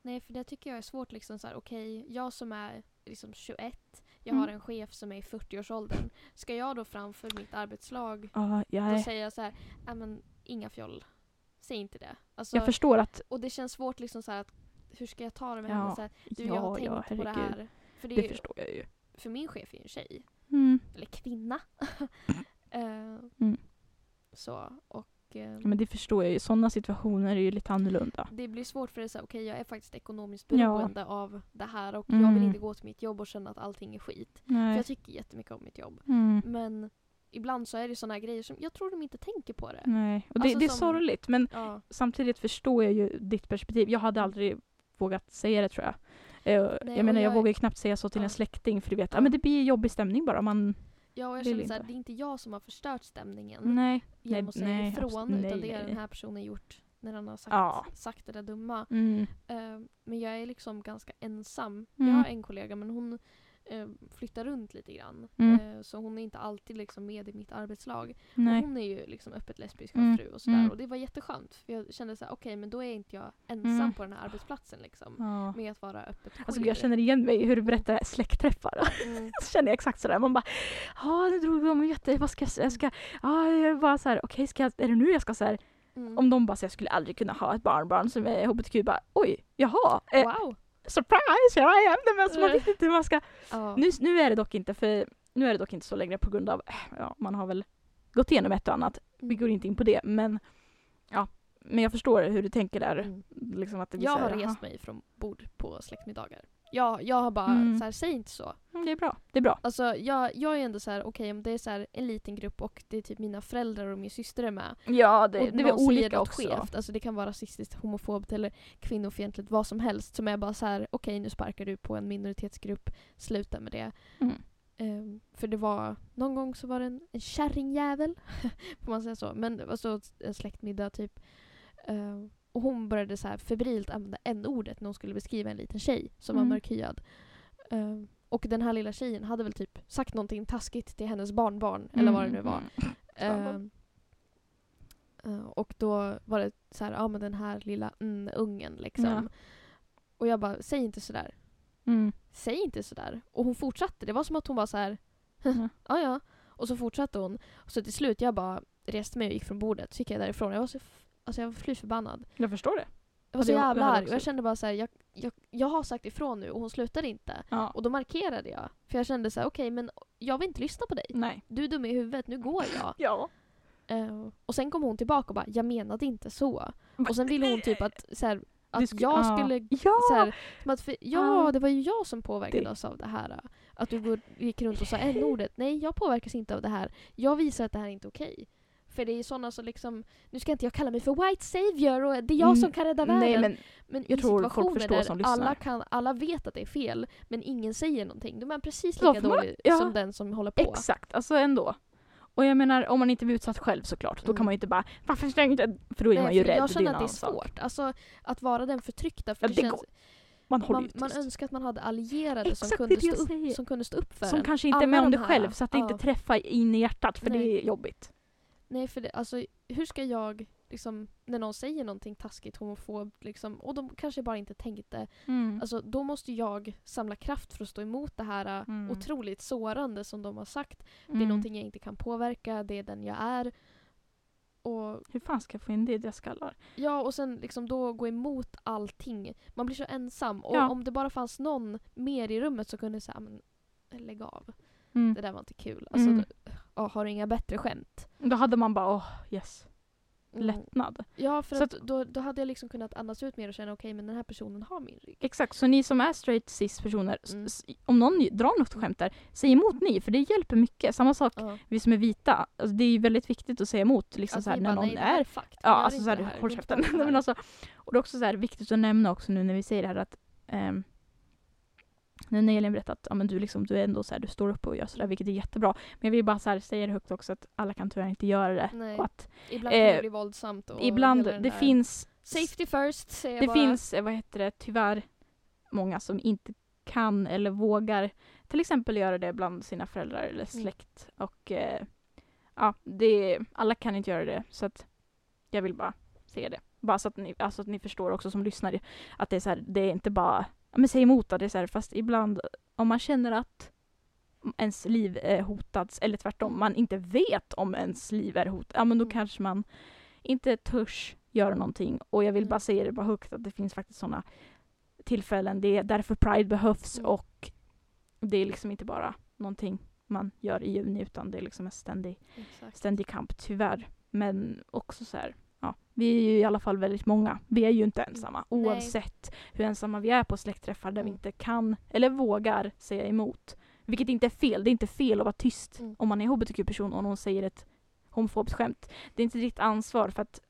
Nej, för det tycker jag är svårt liksom okej, jag som är liksom 21, jag har Mm. en chef som är i 40-årsåldern. Ska jag då framför mitt arbetslag Ja, jag, då är, jag så här, "Nej, men inga fjoll. Säg inte det. Alltså, jag förstår att, och det känns svårt liksom så här att hur ska jag ta det med Ja, henne? Så här, du, jag har ja, tänkt ja, på det herregud. här. För, det Det ju, förstår jag ju. för min chef är ju en tjej. Mm. Eller kvinna. <laughs> Eh, Mm. Så, och Ja, Men det förstår jag ju. Sådana situationer är ju lite annorlunda. det blir svårt för säga okej jag är faktiskt ekonomiskt Ja. beroende av det här och jag vill Mm. inte gå till mitt jobb och känna att allting är skit. För jag tycker jättemycket om mitt jobb. Mm. Men ibland så är det sådana grejer som jag tror de inte tänker på det. Nej. Och det, Alltså det är som- sorgligt men Ja. samtidigt förstår jag ju ditt perspektiv. Jag hade aldrig vågat säga det tror jag. Eh, Nej, jag menar jag jag- vågar ju knappt säga så till Ja. en släkting för du vet, ja. Ja. men det blir jobbig stämning bara. Man, Ja, och jag känner såhär, det är inte jag som har förstört stämningen nej. genom nej, att säga nej, ifrån. absolut, utan nej, det nej. den här personen gjort när han har sagt, Ja. sagt det där dumma. Mm. Eh, men jag är liksom ganska ensam. Mm. Jag har en kollega men hon eh, flyttar runt lite grann. Mm. Eh, så hon är inte alltid liksom med i mitt arbetslag. Hon är ju liksom öppet lesbisk och Mm. fru och sådär. Mm. Och det var jätteskönt. För jag kände såhär, okej men då är inte jag ensam Mm. på den här arbetsplatsen liksom. Ja. Med att vara öppet Alltså queer. jag känner igen mig hur du berättar släktträffar. Mm. <laughs> Så känner jag exakt sådär. Man bara, ja nu drog vi om jätte, vad ska jag säga? Jag ska, ja jag bara såhär, okej ska jag, är det nu jag ska såhär, Mm. om de bara säger jag skulle aldrig kunna ha ett barnbarn som är hbtq, bara oj, jaha, eh, Wow! Surprise, here I am! Nej, men alltså, man vet inte hur man ska Ja. Nu, nu är det dock inte för nu är det dock inte så längre på grund av, ja man har väl gått igenom ett och annat. Vi Mm. går inte in på det men ja, men jag förstår hur du tänker där. Mm. Liksom att det Jag här, har rest mig från bord på släktmiddagar. Jag, jag har bara Mm. så här, säg inte så. Mm, det är bra, det är bra. Alltså jag, jag är ändå så här, okej om det är så här en liten grupp och det är typ mina föräldrar och min syster är med. Ja det, och det är olika också. skevt, alltså det kan vara rasistiskt, homofobt eller kvinnofientligt, vad som helst. Som är bara så här, okej nu sparkar du på en minoritetsgrupp, sluta med det. Mm. Ehm, för det var, någon gång så var det en, en kärringjävel, <laughs> får man säga så. Men det var så en släktmiddag typ. Ehm, och hon började så här febrilt använda n-ordet när hon skulle beskriva en liten tjej som Mm. var mörkhyad. Ehm, och den här lilla tjejen hade väl typ sagt någonting taskigt till hennes barnbarn, eller vad det nu var. Mm. <laughs> Ehm, eh, och då var det så här, ja men den här lilla mm, ungen liksom. Ja. Och jag bara, säg inte sådär. Mm. Säg inte sådär. Och hon fortsatte. Det var som att hon var så här, <laughs> Ja. ja. Och så fortsatte hon. Och så till slut jag bara reste mig och gick från bordet. Så gick jag därifrån. Jag var så, alltså jag var fly förbannad. Jag förstår det. Jag var så det jävla det arg. Och jag kände bara så här, jag, jag, jag har sagt ifrån nu och hon slutar inte. Ja. Och då markerade jag. För jag kände så här, okej men jag vill inte lyssna på dig. Nej. Du är dum i huvudet, nu går jag. <laughs> Ja. Eh, och sen kom hon tillbaka och bara, jag menade inte så. Och sen ville hon typ att, så här, att sk- jag ja. skulle... Ja! Så här, att för, ja, Ja. det var ju jag som påverkades av det här. Att du går, gick runt och sa n-ordet. Nej, jag påverkas inte av det här. Jag visar att det här är inte okej. För det är sådana som liksom, nu ska inte jag kalla mig för white savior och det är jag Mm, som kan rädda världen. Nej men men jag i tror folk förstår där som lyssnar. alla, kan, alla vet att det är fel, men ingen säger någonting. De är precis Ja, lika för man- dålig ja. som den som håller på. exakt, alltså ändå. Och jag menar om man inte blir utsatt själv såklart, då Mm. kan man ju inte bara varför stängde inte? För då är Nej, man ju rädd. Jag känner att det är annan sak. svårt. Alltså, att vara den förtryckta. För Ja, det känns. Man håller man, man önskar att man hade allierade som Exakt, kunde, är det stå jag upp, som kunde stå upp för Som en. kanske inte är med om de det själv så att det ja. inte träffar in i hjärtat för Nej. det är jobbigt. Nej, för det, alltså, hur ska jag, liksom, när någon säger någonting taskigt, homofobt, liksom, och de kanske bara inte tänkte, alltså, då måste jag samla kraft för att stå emot det här äh, Mm. otroligt sårande som de har sagt. Det är Mm. någonting jag inte kan påverka, det är den jag är. Och Hur fan ska jag få in det i deras skallar? Ja, och sen liksom då gå emot allting. Man blir så ensam. Och Ja. om det bara fanns någon mer i rummet så kunde säga men lägg av. Mm. Det där var inte kul. Alltså, Mm. Har du inga bättre skämt? Då hade man bara åh yes, Mm. lättnad. Ja, för Så att, då, då hade jag liksom kunnat andas ut mer och känna okej men den här personen har min rygg. Exakt, så ni som är straight cis personer, s- Mm. om någon drar något skämt där, säg emot ni för det hjälper mycket. Samma sak Ja. vi som är vita, alltså, det är ju väldigt viktigt att säga emot liksom Alltså, så här, ni när någon nej, är fakt. Ja, alltså såhär, håll käften. men alltså, och det är också så här, viktigt att nämna också nu när vi säger det här att ehm, nu när Elin berättat att ja, men du, liksom, du är ändå så här, du står upp och gör sådär, vilket är jättebra. Men jag vill bara så här, säga det högt också att alla kan tyvärr inte göra det. Nej. Och att Ibland kan det eh, bli våldsamt. Och ibland, det där- finns, Safety first säger jag det bara. finns, eh, vad heter det, tyvärr många som inte kan eller vågar till exempel göra det bland sina föräldrar eller Mm. släkt. Och eh, ja, det, alla kan inte göra det. Så att jag vill bara säga det. Bara så att ni, alltså att ni förstår också som lyssnar att det är så här, det är inte bara, men säg här, fast ibland om man känner att ens liv är hotat eller tvärtom, man inte vet om ens liv är hotat, ja men då Mm. kanske man inte törs göra någonting. Och jag vill Mm. bara säga det bara högt att det finns faktiskt sådana tillfällen. Det är därför Pride behövs Mm. och det är liksom inte bara någonting man gör i juni utan det är liksom en ständig, Exakt. ständig kamp tyvärr. Men också så här, ja, vi är ju i alla fall väldigt många. Vi är ju inte ensamma Nej. oavsett hur ensamma vi är på släktträffar där vi Mm. inte kan eller vågar säga emot. Vilket inte är fel. Det är inte fel att vara tyst Mm. om man är hbtq-person och någon säger ett homofobiskt skämt. Det är inte ditt ansvar för att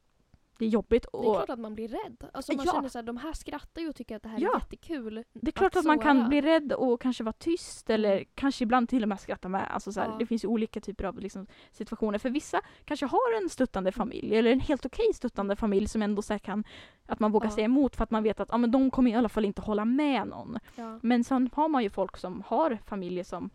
det är jobbigt. Det är Och klart att man blir rädd. Alltså man Ja. känner såhär, de här skrattar ju och tycker att det här Ja. är jättekul. det är klart att, man såra. kan bli rädd och kanske vara tyst eller Mm. kanske ibland till och med skratta med. Alltså så här, Ja. Det finns ju olika typer av liksom, situationer. För vissa kanske har en stöttande familj eller en helt okej stöttande familj som ändå så kan att man vågar Ja. säga emot för att man vet att ja, men de kommer i alla fall inte hålla med någon. Men sen har man ju folk som har familjer som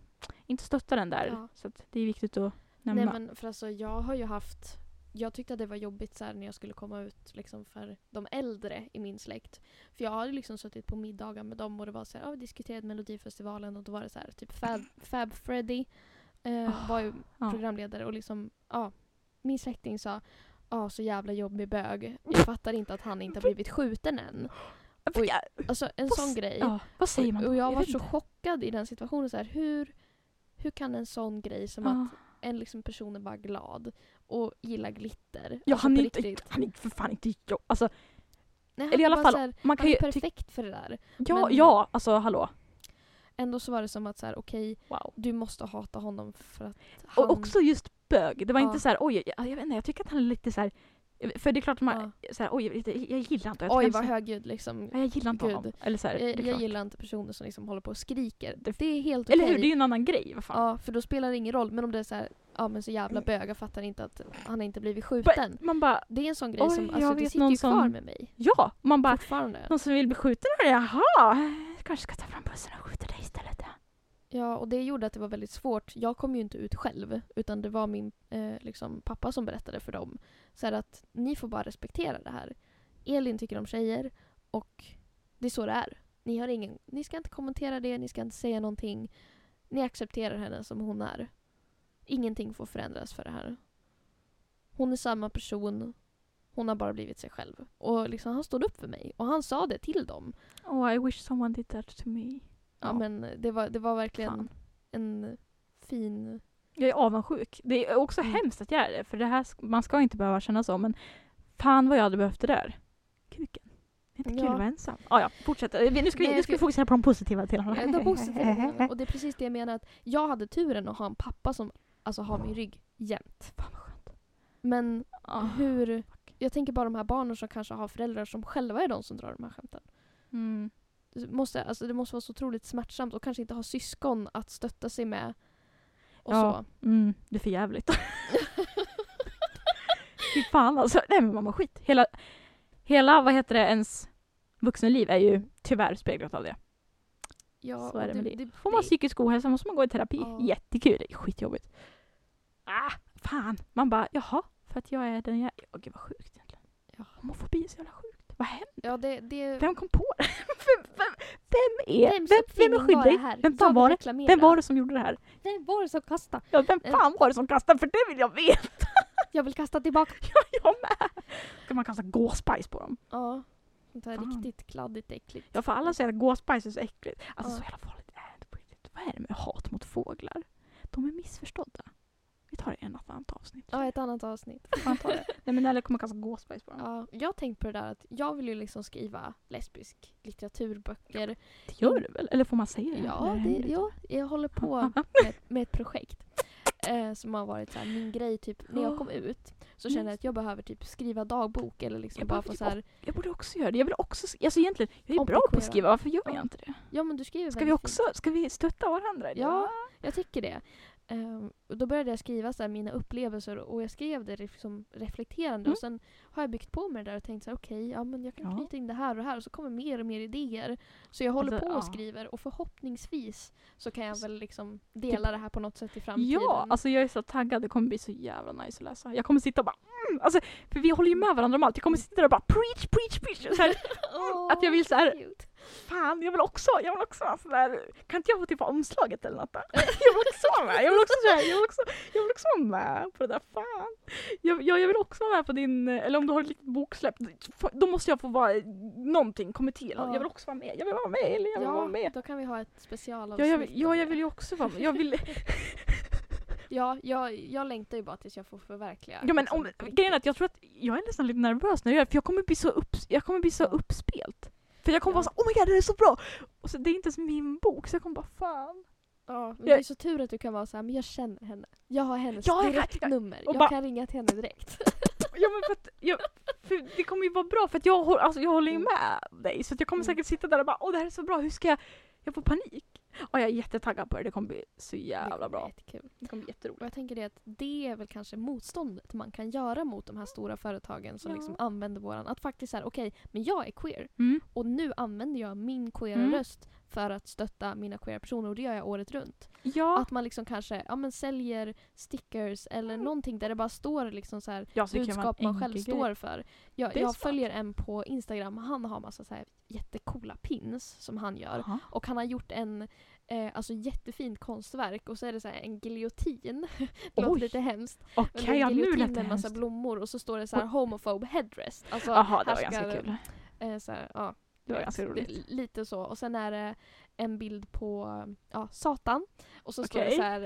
inte stöttar den där. Så att det är viktigt att nämna. Nej men för alltså jag har ju haft jag tyckte att det var jobbigt så när jag skulle komma ut liksom, för de äldre i min släkt. För jag hade liksom suttit på middagar med dem och det var så här, ja, vi diskuterade Melodifestivalen och då var det så här, typ Fab, <laughs> Fab Freddy eh, Oh, var ju programledare och liksom, ja, min släkting sa Ja, så jävla jobbig bög. Jag <laughs> fattar inte att han inte har blivit skjuten än. <gasps> Jag- Alltså en sån grej. Ja, vad säger man då? Och jag var vet så chockad i den situationen. Så här, hur, hur kan en sån grej som att en liksom person är bara glad och gillar glitter. Ja, alltså han är inte, han är för fan inte jo, alltså, Nej, han eller i alla fall, här, man kan han ju är tycka, perfekt för det där. ja, men- ja, alltså hallå. Ändå så var det som att så här, okej, Wow. du måste hata honom för att han... Och också just bög. Det var Ja. inte så här, oj, jag, jag vet inte, jag tycker att han är lite så här. För det är klart att man, så här, oj, jag, jag gillar inte. Jag Oj vad högljudd liksom. så- jag gillar inte Gud. honom. Eller så här, Jag, jag gillar inte personer som liksom håller på och skriker. Det- är helt Eller okej. hur, det är ju en annan grej. Vad fan. Ja, för då spelar det ingen roll. Men om det är så här, ja men så jävla Mm. bög, jag fattar inte att han inte blivit skjuten. Man bara, Det är en sån grej som, alltså det vet sitter någon ju kvar som- med mig. ja, man bara, någon som vill bli skjuten jaha, jag kanske ska ta fram bussen och skjuta. Ja, och det gjorde att det var väldigt svårt. Jag kom ju inte ut själv, utan det var min eh, liksom, pappa som berättade för dem. Så här att ni får bara respektera det här. Elin tycker om tjejer och det är så det är. Ni, har ingen, ni ska inte kommentera det, ni ska inte säga någonting. Ni accepterar henne som hon är. Ingenting får förändras för det här. Hon är samma person. Hon har bara blivit sig själv. Och liksom, han stod upp för mig. Och han sa det till dem. Oh, I wish someone did that to me. Ja, Ja. men det var, det var verkligen Fan. en fin... Jag är avundsjuk. Det är också Mm. hemskt att jag är det, för det här, man ska inte behöva känna så, men fan vad jag hade behövt det där. Kuken. Det är inte kul Ja. att vara ensam. Ah, ja, fortsätt. Eh, Nu ska vi, nu ska vi fokusera på de positiva delarna. Var positivt. Och det är precis det jag menar. Att jag hade turen att ha en pappa som alltså, har min rygg jämt. Fan vad skönt. Men Ah. hur... Jag tänker bara de här barnen som kanske har föräldrar som själva är de som drar de här skämten. Mm. Det måste, alltså, det måste vara så otroligt smärtsamt och kanske inte ha syskon att stötta sig med. Och Ja. så. Mm, det är för jävligt. Fy fan alltså. Nej men mamma skit. Hela, hela, vad heter det, ens vuxenliv är ju tyvärr speglat av det. Ja, så är det med det. Får man psykisk ohälsa måste man gå i terapi. Ja. Jättekul. Det är skitjobbigt. Ah, fan. Man bara, jaha. För att jag är den jag är. Åh gud vad sjukt egentligen. Ja. Homofobi är så jävla sjukt. Vad hände? Ja, det, det, Vem kom på det? <laughs> vem, vem, vem är, vem, vem är var skyldig? det här? Vem fan var det? Vem var det som gjorde det här? Vem var det som kastade? Ja, vem Eh. fan var det som kastade? För det vill jag veta. <laughs> Jag vill kasta tillbaka. jag med. Ska man kasta gåsbajs på dem? Ja. Här Fan. riktigt kladdigt äckligt. Ja, för alla säger att gåsbajs är så äckligt. Alltså Ja. så jävla farligt är det på riktigt. Vad är det med hat mot fåglar? De är missförstådda. Vi tar det i ett annat avsnitt. Ja, ett annat avsnitt. Man tar det. <laughs> Nej men eller kommer kasta gåsbajs på dem. Ja, jag har tänkt på det där att jag vill ju liksom skriva lesbisk litteraturböcker. Det gör du väl? Eller får man säga det? Ja, det, ja jag håller på <laughs> med, med ett projekt. Eh, som har varit så här, min grej typ när jag kom ut. Så känner jag att jag behöver typ skriva dagbok eller liksom Jag bara få typ så här, Jag borde också göra det. Jag vill också, alltså egentligen, jag är bra på att skriva. Varför gör jag Ja. inte det? ja men du skriver Ska vi också, ska vi stötta varandra? Ja. Jag tycker det. Och då började jag skriva så här, mina upplevelser och jag skrev det liksom reflekterande Mm. och sen har jag byggt på med det där och tänkt så här, okej, ja men jag kan Ja. knyta in det här och det här och så kommer mer och mer idéer. Så jag håller Alltså, på och ja. skriver och förhoppningsvis så kan jag väl liksom dela det här på något sätt i framtiden. Ja, alltså jag är så taggad. Det kommer bli så jävla nice att läsa. Jag kommer sitta och bara mm, alltså, för vi håller ju med varandra om allt. Jag kommer sitta där och bara preach, preach, preach. Så här, <laughs> Åh, att jag vill så här-. Fan jag vill också, jag vill också vara sådär, kan inte jag få typ ha omslaget eller något då? <laughs> Jag vill också vara med, jag vill också, sådär, jag vill också, jag vill också vara med på det där, fan. Jag, jag, jag vill också vara med på din, eller om du har ett litet boksläpp, då måste jag få vara någonting, kommitté eller något. Ja. Jag vill också vara med, jag vill vara med eller jag vill vara Ja, med. då kan vi ha ett Ja specialavsnitt. jag, vill- ja, jag vill ju också vara med. Jag vill, <laughs> <laughs> Ja, jag, jag längtar ju bara tills jag får förverkliga. ja men liksom, om, grejen är att jag tror att jag är nästan lite nervös när jag gör det, för jag kommer bli så, upp, jag kommer bli så Ja. uppspelt. För jag kommer Ja. vara så oh my god det är så bra! Och så det är inte ens min bok så jag kommer bara fan. Ja, men det är så tur att du kan vara så här, men jag känner henne. Jag har hennes Ja, jag- direktnummer. Jag bara- kan ringa till henne direkt. <laughs> Ja men för att, jag, för det kommer ju vara bra för att jag, alltså, jag håller ju Mm. med dig så jag kommer Mm. säkert sitta där och bara åh det här är så bra, hur ska jag, jag får panik. <laughs> Och jag är jättetaggad på det, det kommer bli så Det jävla bra. Jättekul. Det kommer bli jätteroligt. Och jag tänker det att det är väl kanske motståndet man kan göra mot de här stora företagen som Ja. liksom använder våran, att faktiskt säga okej, men jag är queer Mm. och nu använder jag min queera Mm. röst för att stötta mina queera personer och det gör jag året runt. Ja, Att man liksom kanske ja, men säljer stickers eller Mm. någonting där det bara står liksom så här kan vara budskap en man själv enkel står grej. för. Jag, jag följer en på Instagram, han har massa så här jättecoola pins som han gör. Jaha. Och han har gjort en eh, alltså jättefint konstverk och så är det så en giljotin. <laughs> det låter lite hemskt. Okej, en ja nu lät det en massa blommor och så står det så här homophobe headrest. Alltså Jaha, det var ganska kul. eh, så här, ja, Det var vet, ganska roligt. li- Lite så. Och sen är det en bild på ja, Satan. Och så står det så här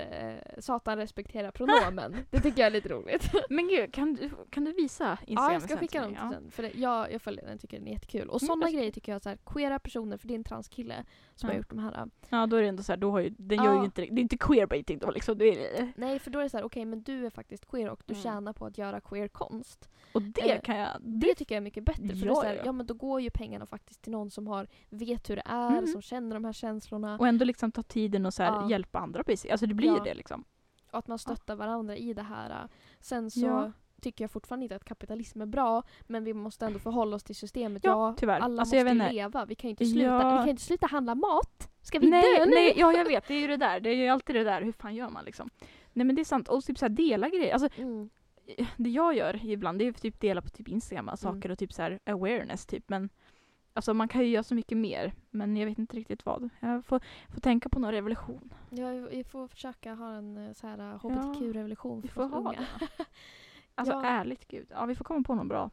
eh, Satan respekterar pronomen. det tycker jag är lite roligt. <laughs> Men gud, kan du, kan du visa Instagram ja, jag ska skicka dem mig? till den. För det, jag, jag följer den, tycker den är jättekul. Och Mm, sådana ska- grejer tycker jag, så här, queera personer, för det är en transkille som Ja. har gjort de här. Ja, då är det ändå så här, då har ju, den Ja. gör ju inte, det är inte queerbaiting då liksom. Det är, Nej, för då är det så här, okej men du är faktiskt queer och du Mm. tjänar på att göra queer konst. och det Eh, kan jag, Det tycker jag är mycket bättre. För det är Ja, så här, ja. ja men då går ju pengarna faktiskt till någon som har, vet hur det är, Mm. som känner de här känslorna. och ändå liksom ta tiden och så Ja. hjälpa andra precis. Alltså det blir Ja. det liksom. Och att man stöttar varandra i det här. Sen så tycker jag fortfarande inte att kapitalism är bra, men vi måste ändå förhålla oss till systemet. Ja, Ja, tyvärr. alla Alltså, måste ju leva. Vi kan ju inte sluta, Ja. vi kan ju inte sluta handla mat. Ska vi Nej, dö nu? nej, ja jag <laughs> vet, det är ju det där. Det är ju alltid det där, hur fan gör man liksom? Nej men det är sant, och typ så här, dela grejer. Alltså Mm. det jag gör ibland det är typ dela på typ Instagram Mm. saker och typ så här awareness typ men Alltså man kan ju göra så mycket mer men jag vet inte riktigt vad. Jag får, får tänka på någon revolution. Ja, vi får försöka ha en eh, så här hbtq-revolution Vi för oss unga. <laughs> Alltså Ja. ärligt gud. Ja vi får komma på något bra.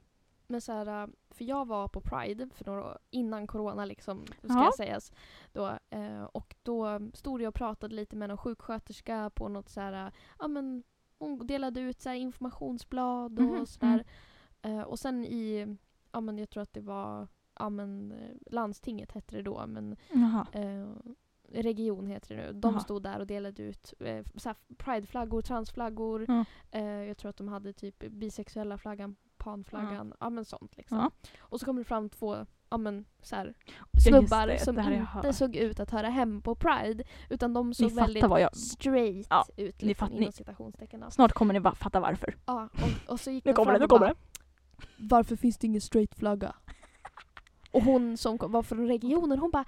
Men så här, äh, för jag var på Pride för några innan corona liksom, ska Ja. jag sägas. Då, eh, och då stod jag och pratade lite med någon sjuksköterska på något så här, ja men hon delade ut så informationsblad och Mhm, sådär. Eh, och sen i, ja men jag tror att det var, ja men landstinget hette det då, men eh, region heter det nu. De Jaha. stod där och delade ut eh, prideflaggor, transflaggor. Ja. Eh, jag tror att de hade typ bisexuella flaggan, panflaggan, ja men sånt liksom. Ja. Och så kom det fram två ja, men, så här, snubbar det, som det inte såg ut att höra hem på Pride. Utan de såg fattar väldigt jag... straight Ja, ut ni liksom, fatt- inom ni- citationstecken. då. Snart kommer ni va- fatta varför. Ja, och, och så gick Nu de kommer det, nu kommer bara, det. Varför finns det ingen straight flagga? Och hon som kom, var från regionen hon bara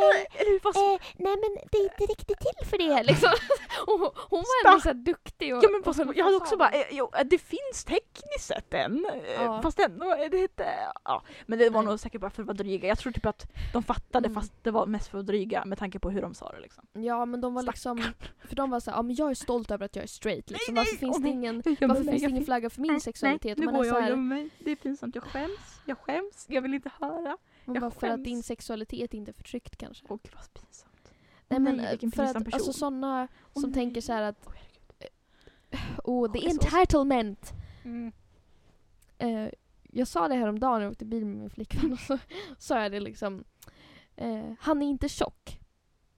eh, Eh, nej men det är inte riktigt till för det liksom. <laughs> och hon- hon var ändå så här duktig. Och, Ja men och så- höll jag hade också bara, eh, jo, eh, det finns tekniskt sett en. eh, Ja. Fast ändå är det inte, ja. Men det var Nej. nog säkert bara för att vara dryga. Jag tror typ att de fattade Mm. fast det var mest för att dryga med tanke på hur de sa det liksom. Ja men de var liksom, för de var så här, ja men jag är stolt över att jag är straight liksom. nej, Varför finns det nej. ingen, varför finns ingen flagga för min sexualitet? Nej, Och nu går jag och gömmer mig. Det är pinsamt, jag skäms. Jag skäms, jag vill inte höra. Man jag bara, för att din sexualitet inte är förtryckt kanske. Åh gud vad pinsamt. Nej men nej, vilken för att person. alltså sådana Åh, som nej. tänker så här att Åh, herregud. oh the entitlement. Mm. Eh, jag sa det här om dagen när jag åkte bil med min flickvän <laughs> och så sa jag det liksom. Eh, han är inte tjock.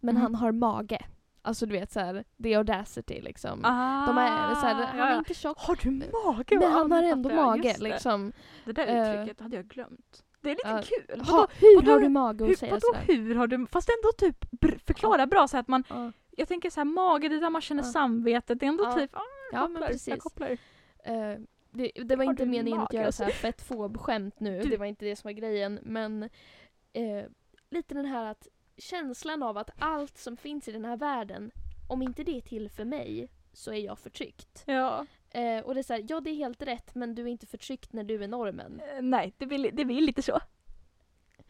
Men Mm. han har mage. Alltså du vet såhär, the audacity liksom. Ah, De är så här, han är inte tjock. Har du mage? Men han har ändå mage det. liksom. Det där Eh, uttrycket hade jag glömt. Det är lite ja. kul. Ha, Vadå, hur vadå- har du mage att säga vadå sådär? hur har du, fast ändå typ förklara bra så att man, Ja, jag tänker så här mage, det är där man känner Ja. samvetet, det är ändå typ, ah, ja jag men kopplar, jag kopplar. Eh, det, det var Har inte meningen att mage? göra Alltså- så här fettfob-skämt nu, Du- det var inte det som var grejen. Men eh, lite den här att känslan av att allt som finns i den här världen, om inte det är till för mig, så är jag förtryckt. Ja. Eh, och det är så här, ja det är helt rätt men du är inte förtryckt när du är normen. Eh, nej, det blir, det blir lite så.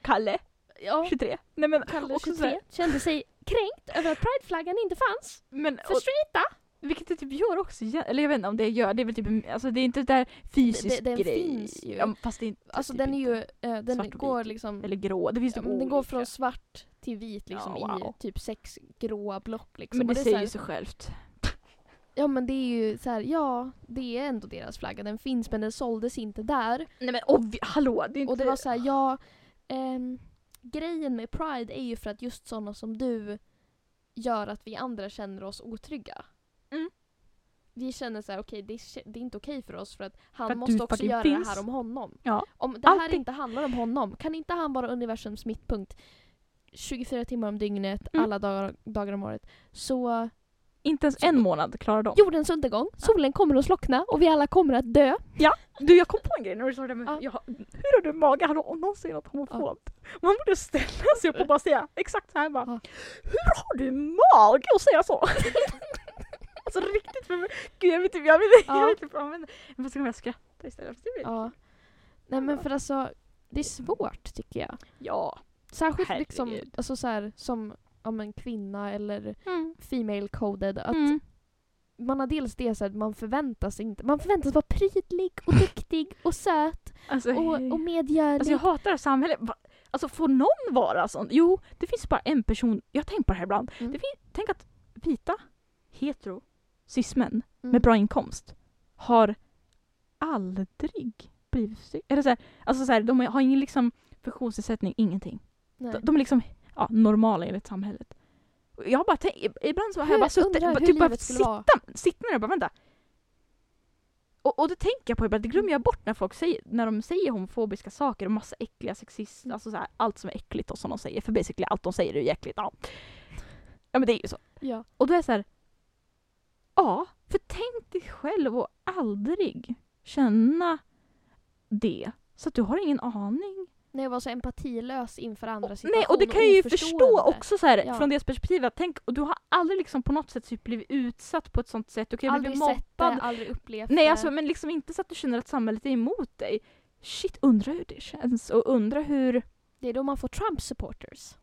Kalle. Ja, 23. Nej men Kalle också 23 så här- kände sig kränkt över att prideflaggan inte fanns. men straighta! vilket det typ gör också, eller jag vet inte om det gör, det är väl typ, alltså det är inte där fysisk Det- den grej. finns ju. Ja, fast det är inte, Alltså typ den är ju, eh, den går liksom Eller grå, det finns Ja, typ men den går olika. från svart till vit liksom Ja, wow. i typ sex gråa block liksom. Men det, är säger ju sig självt. Ja men det är ju så här, ja det är ändå deras flagga, den finns men den såldes inte där. Nej men obvi- hallå, det är inte... Och det var så här, ja ehm, grejen med Pride är ju för att just sådana som du gör att vi andra känner oss otrygga. Mm. Vi känner så här, okej det, är kä- det är inte okej för oss för att han För att måste också göra finns. det här om honom. Ja. Om det här Alltid. inte handlar om honom, kan inte han vara universums mittpunkt 24 timmar om dygnet, Mm. alla dagar, dagar om året, så Inte ens en månad klarar de. jordens undergång, solen kommer att slockna och vi alla kommer att dö. Du jag kom på en grej när du sa det med, Ja. jag, hur har du mage? Har du någonsin något homofobt? Man borde ställa sig upp och bara säga exakt så här bara. Ja. Hur har du mage att säga så? <laughs> alltså riktigt för mig. Gud jag vet inte, jag vet inte, Ja. jag vet inte. Men ska jag skratta istället? För det blir- Ja. Nej men för alltså, det är svårt tycker jag. ja. Särskilt liksom, Herregud. alltså så här, som om en kvinna eller Mm. female coded. Att Mm. man har dels det så att man förväntas inte, man förväntas vara prydlig och duktig <laughs> och söt Alltså, och, och medgörlig. Alltså jag hatar samhället. Alltså får någon vara sån? Jo, det finns bara en person, jag har tänkt på det här ibland. Mm. Det fin- tänk att vita, hetero, cis-män Mm. med bra inkomst har aldrig blivit Eller så här, alltså så här, de har ingen liksom funktionsnedsättning, ingenting. De, de är liksom ja, normala enligt samhället. Och Jag har bara tänkt, ibland så har Hur- jag bara suttit, undrar hur typ bara sitta, sitta det och bara vänta. Och, och det tänker jag på ibland, det glömmer jag bort när folk säger, när de säger homofobiska saker och massa äckliga sexist, Mm. alltså så här, allt som är äckligt och som de säger, för basically allt de säger är ju äckligt. Ja. ja men det är ju så. Ja. Och då är det så här, ja, för tänk dig själv att aldrig känna det. Så att du har ingen aning. När jag var så empatilös inför andra situationer nej, och det kan jag ju förstå också så här, Ja. från deras perspektiv. Att tänk, och du har aldrig liksom på något sätt typ blivit utsatt på ett sånt sätt. Du kan ju Aldrig bli sett det, mobbad. aldrig upplevt Nej, det. alltså, men liksom inte så att du känner att samhället är emot dig. Shit, undrar hur det känns och undrar hur... Det är då man får Trump-supporters.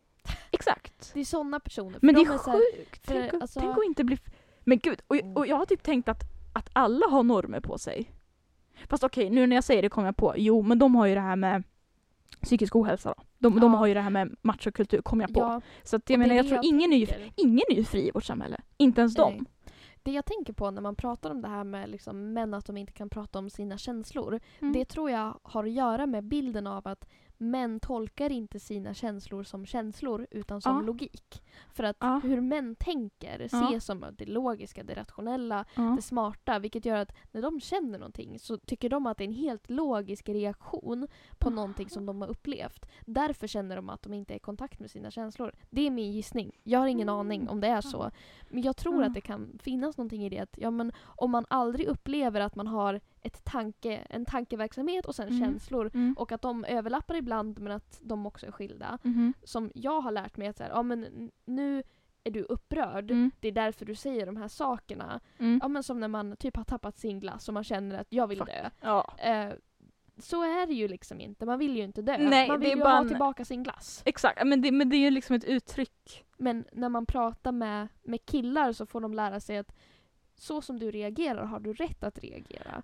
Exakt. Det är sådana personer. Men det de är här- sjukt. för, Tänk, alltså- tänk att inte bli... Men gud, och, och jag har typ tänkt att, att alla har normer på sig. Fast okej, nu när jag säger det kommer jag på, jo men de har ju det här med psykisk ohälsa då. De, de Ja. har ju det här med machokultur, kommer jag på. Ja, Så att jag menar, jag det tror jag ingen är, ju, ingen är ju fri i vårt samhälle. Inte ens Nej. de. Det jag tänker på när man pratar om det här med liksom män att de inte kan prata om sina känslor. Mm. Det tror jag har att göra med bilden av att män tolkar inte sina känslor som känslor utan som Ja. logik. För att Ja. hur män tänker Ja. ses som det logiska, det rationella, Ja. det smarta. Vilket gör att när de känner någonting så tycker de att det är en helt logisk reaktion på någonting som de har upplevt. Därför känner de att de inte är i kontakt med sina känslor. Det är min gissning. Jag har ingen Mm. aning om det är så. Men jag tror Ja. att det kan finnas någonting i det att ja, men om man aldrig upplever att man har ett tanke, en tankeverksamhet och sen Mm. känslor Mm. och att de överlappar ibland men att de också är skilda. Mhm. Som jag har lärt mig att så här, ja, men nu är du upprörd. Mm. Det är därför du säger de här sakerna. Mm. Ja men som när man typ har tappat sin glass och man känner att jag vill Fuck. dö. Ja. Eh, så är det ju liksom inte. Man vill ju inte dö. Nej, man vill ju bara ha en- tillbaka sin glass. Exakt, men det, men det är ju liksom ett uttryck. Men när man pratar med, med killar så får de lära sig att så som du reagerar har du rätt att reagera.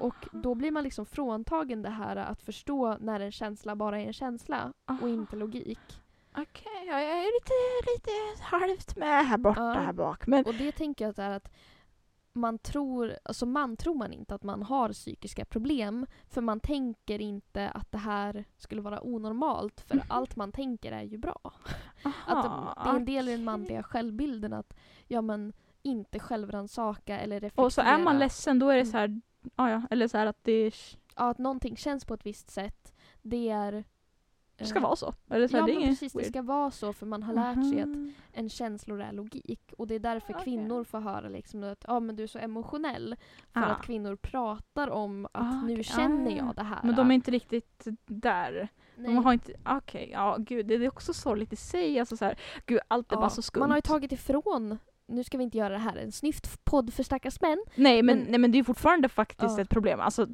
Och då blir man liksom fråntagen det här att förstå när en känsla bara är en känsla och inte logik. Okej, ja, jag är lite, lite halvt med här borta Ja. här bak. Men Och det tänker jag är att man tror, alltså man tror man inte att man har psykiska problem för man tänker inte att det här skulle vara onormalt för Mhm. allt man tänker är ju bra. aha, Att det, det är en del i den manliga självbilden att ja men inte självrannsaka eller reflektera. Och så är man ledsen då är det så här, ja, ja eller så här att det, är, Ja, att någonting känns på ett visst sätt. Det är... det ska eh, vara så. Eller så här, Ja det är men precis, det weird. ska vara så för man har lärt sig att en känslor är logik. Och det är därför Okej. kvinnor får höra liksom att ja, men du är så emotionell. För Ah. att kvinnor pratar om att Ah, nu känner Ah. jag det här. Men de är inte riktigt där. Nej. De har inte, okej, ja gud det är också sorgligt i sig. Alltså så här, gud allt är Ja, bara så skumt. Man har ju tagit ifrån, nu ska vi inte göra det här en snyftpodd för stackars män. nej, men, men- nej men det är fortfarande faktiskt Ja. ett problem. Alltså,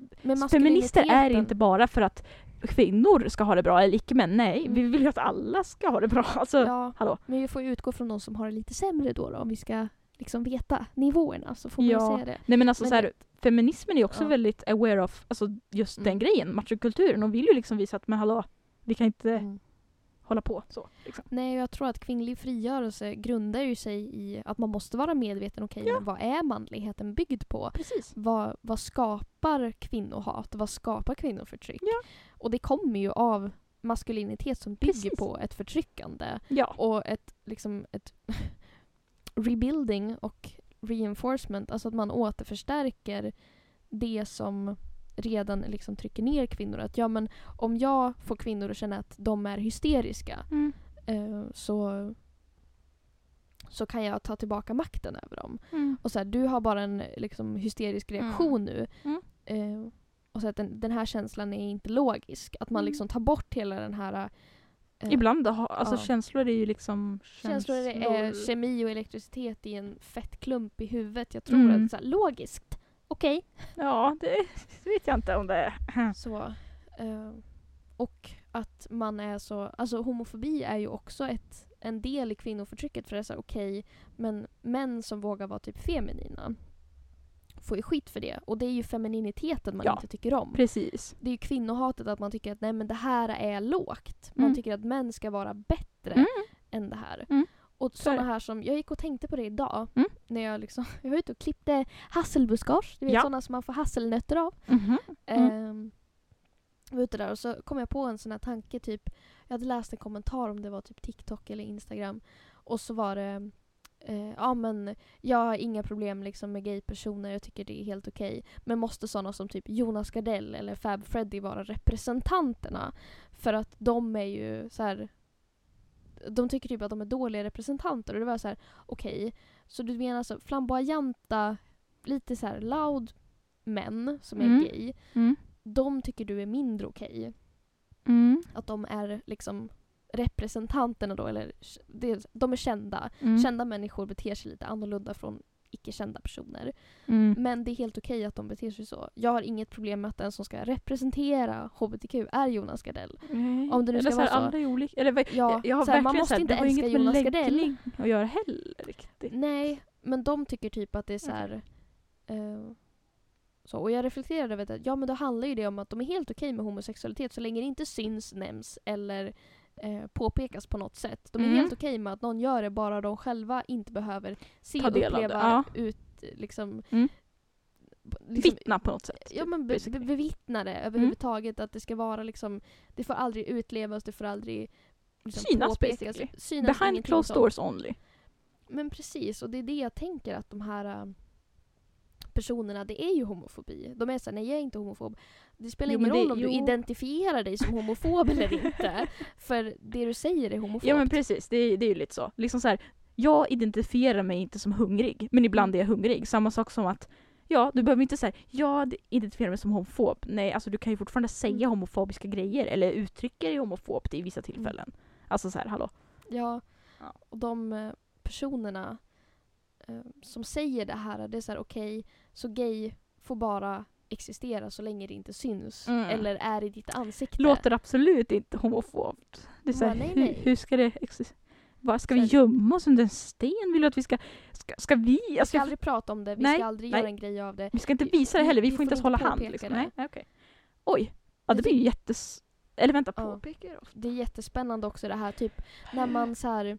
feminister är inte bara för att kvinnor ska ha det bra eller icke-män. Nej, Mm. vi vill ju att alla ska ha det bra. <laughs> Alltså, Ja, hallå. men vi får ju utgå från de som har det lite sämre då, då om vi ska liksom veta nivåerna så får man Ja. säga det. Nej men alltså Men så här, feminismen är också Ja. väldigt aware of alltså, just den Mm. grejen, machokulturen. De vill ju liksom visa att men hallå, vi kan inte Mm. Hålla på så. Liksom. Nej, jag tror att kvinnlig frigörelse grundar ju sig i att man måste vara medveten. Okej, Ja. men vad är manligheten byggd på? Precis. Vad, vad skapar kvinnohat? Vad skapar kvinnoförtryck? Ja. Och det kommer ju av maskulinitet som bygger Precis. på ett förtryckande Ja. och ett, liksom, ett <laughs> rebuilding och reinforcement. Alltså att man återförstärker det som redan liksom trycker ner kvinnor. Att ja, men om jag får kvinnor att känna att de är hysteriska Mm. eh, så, så kan jag ta tillbaka makten över dem. Mm. Och så här, du har bara en liksom, hysterisk reaktion nu. Mm. Eh, och så att den, den här känslan är inte logisk. Att man Mm. liksom tar bort hela den här... eh, Ibland, alltså ja. känslor är ju liksom Känslor är känslor. kemi och elektricitet i en fettklump i huvudet. Jag tror Mm. att så här, logiskt, okej. Ja, det <laughs> vet jag inte om det är. Så. eh, och att man är så... Alltså homofobi är ju också ett, en del i kvinnoförtrycket. För det är så okej, men män som vågar vara typ feminina får ju skit för det. Och det är ju femininiteten man Ja. inte tycker om. Precis. Det är ju kvinnohatet att man tycker att nej men det här är lågt. Man Mm. tycker att män ska vara bättre Mm. än det här. Mm. Och sådana här som, jag gick och tänkte på det idag. Mm. När jag liksom, <laughs> jag var ute och klippte hasselbuskage. Du vet Ja. sådana som man får hasselnötter av. Mhm. Mm. Ehm, jag var ute där och så kom jag på en sån här tanke typ. Jag hade läst en kommentar om det var typ TikTok eller Instagram. Och så var det eh, ja men jag har inga problem liksom med gaypersoner, jag tycker det är helt okej. Men måste sådana som typ Jonas Gardell eller Fab Freddy vara representanterna? För att de är ju så här. De tycker typ att de är dåliga representanter och det var så här, okej. Så du menar så flamboyanta, lite så här loud män som är Mm. gay Mm. de tycker du är mindre okej. Mm. Att de är liksom representanterna då, eller de är kända. Mm. Kända människor beter sig lite annorlunda från icke-kända personer. Mm. Men det är helt okej att de beter sig så. Jag har inget problem med att den som ska representera HBTQ är Jonas Gardell. Nej. Om det nu Eller ska så här, vara så. Olika. Eller, Ja, jag, har så här, verkligen man måste så här, inte det har älska inget med Jonas Gardell. att göra heller riktigt. Nej, men de tycker typ att det är så här... eh, så, och jag reflekterade över att ja men då handlar ju det om att de är helt okej med homosexualitet så länge det inte syns, nämns eller eh, påpekas på något sätt. De är Mm. helt okej med att någon gör det bara de själva inte behöver se Ta och uppleva ja. ut liksom, Mm. liksom Vittna på något sätt. Ja men be, be. Mm. bevittna det överhuvudtaget. Att det ska vara liksom, det får aldrig utlevas, det får aldrig liksom, Synas, påpekas. basically. Synas Behind closed doors only. Men precis, och det är det jag tänker att de här äh, personerna, det är ju homofobi. De är såhär, nej jag är inte homofob. Det spelar Jo, ingen det- roll om du jo. identifierar dig som homofob eller <laughs> inte. För det du säger är homofobt. Ja men precis, det, är- det är ju lite så. Liksom så här, jag identifierar mig inte som hungrig, men ibland Mm. är jag hungrig. Samma sak som att Ja, du behöver inte säga jag identifierar mig som homofob. Nej, alltså du kan ju fortfarande säga Mm. homofobiska grejer eller uttrycka dig homofobt i vissa tillfällen. Alltså så här, hallå. Ja, och de eh, personerna eh, som säger det här, det är såhär okej, så gay får bara existera så länge det inte syns. Mm. Eller är i ditt ansikte. Låter absolut inte homofobt. Det är så här, Ja, nej, hur, nej. hur ska det exis- Vad ska Så vi gömma oss under en sten? Vill du att vi ska... Ska, ska vi? Vi Alltså, ska aldrig prata om det, vi Nej, ska aldrig nej. göra en grej av det. vi ska inte vi- visa det heller, vi, vi får inte ens hålla hand. Liksom. det. Nej, nej, okej. Oj, ja det blir ju jättes... Eller vänta, Ja. påpekar ofta. Det är jättespännande också det här typ när man så här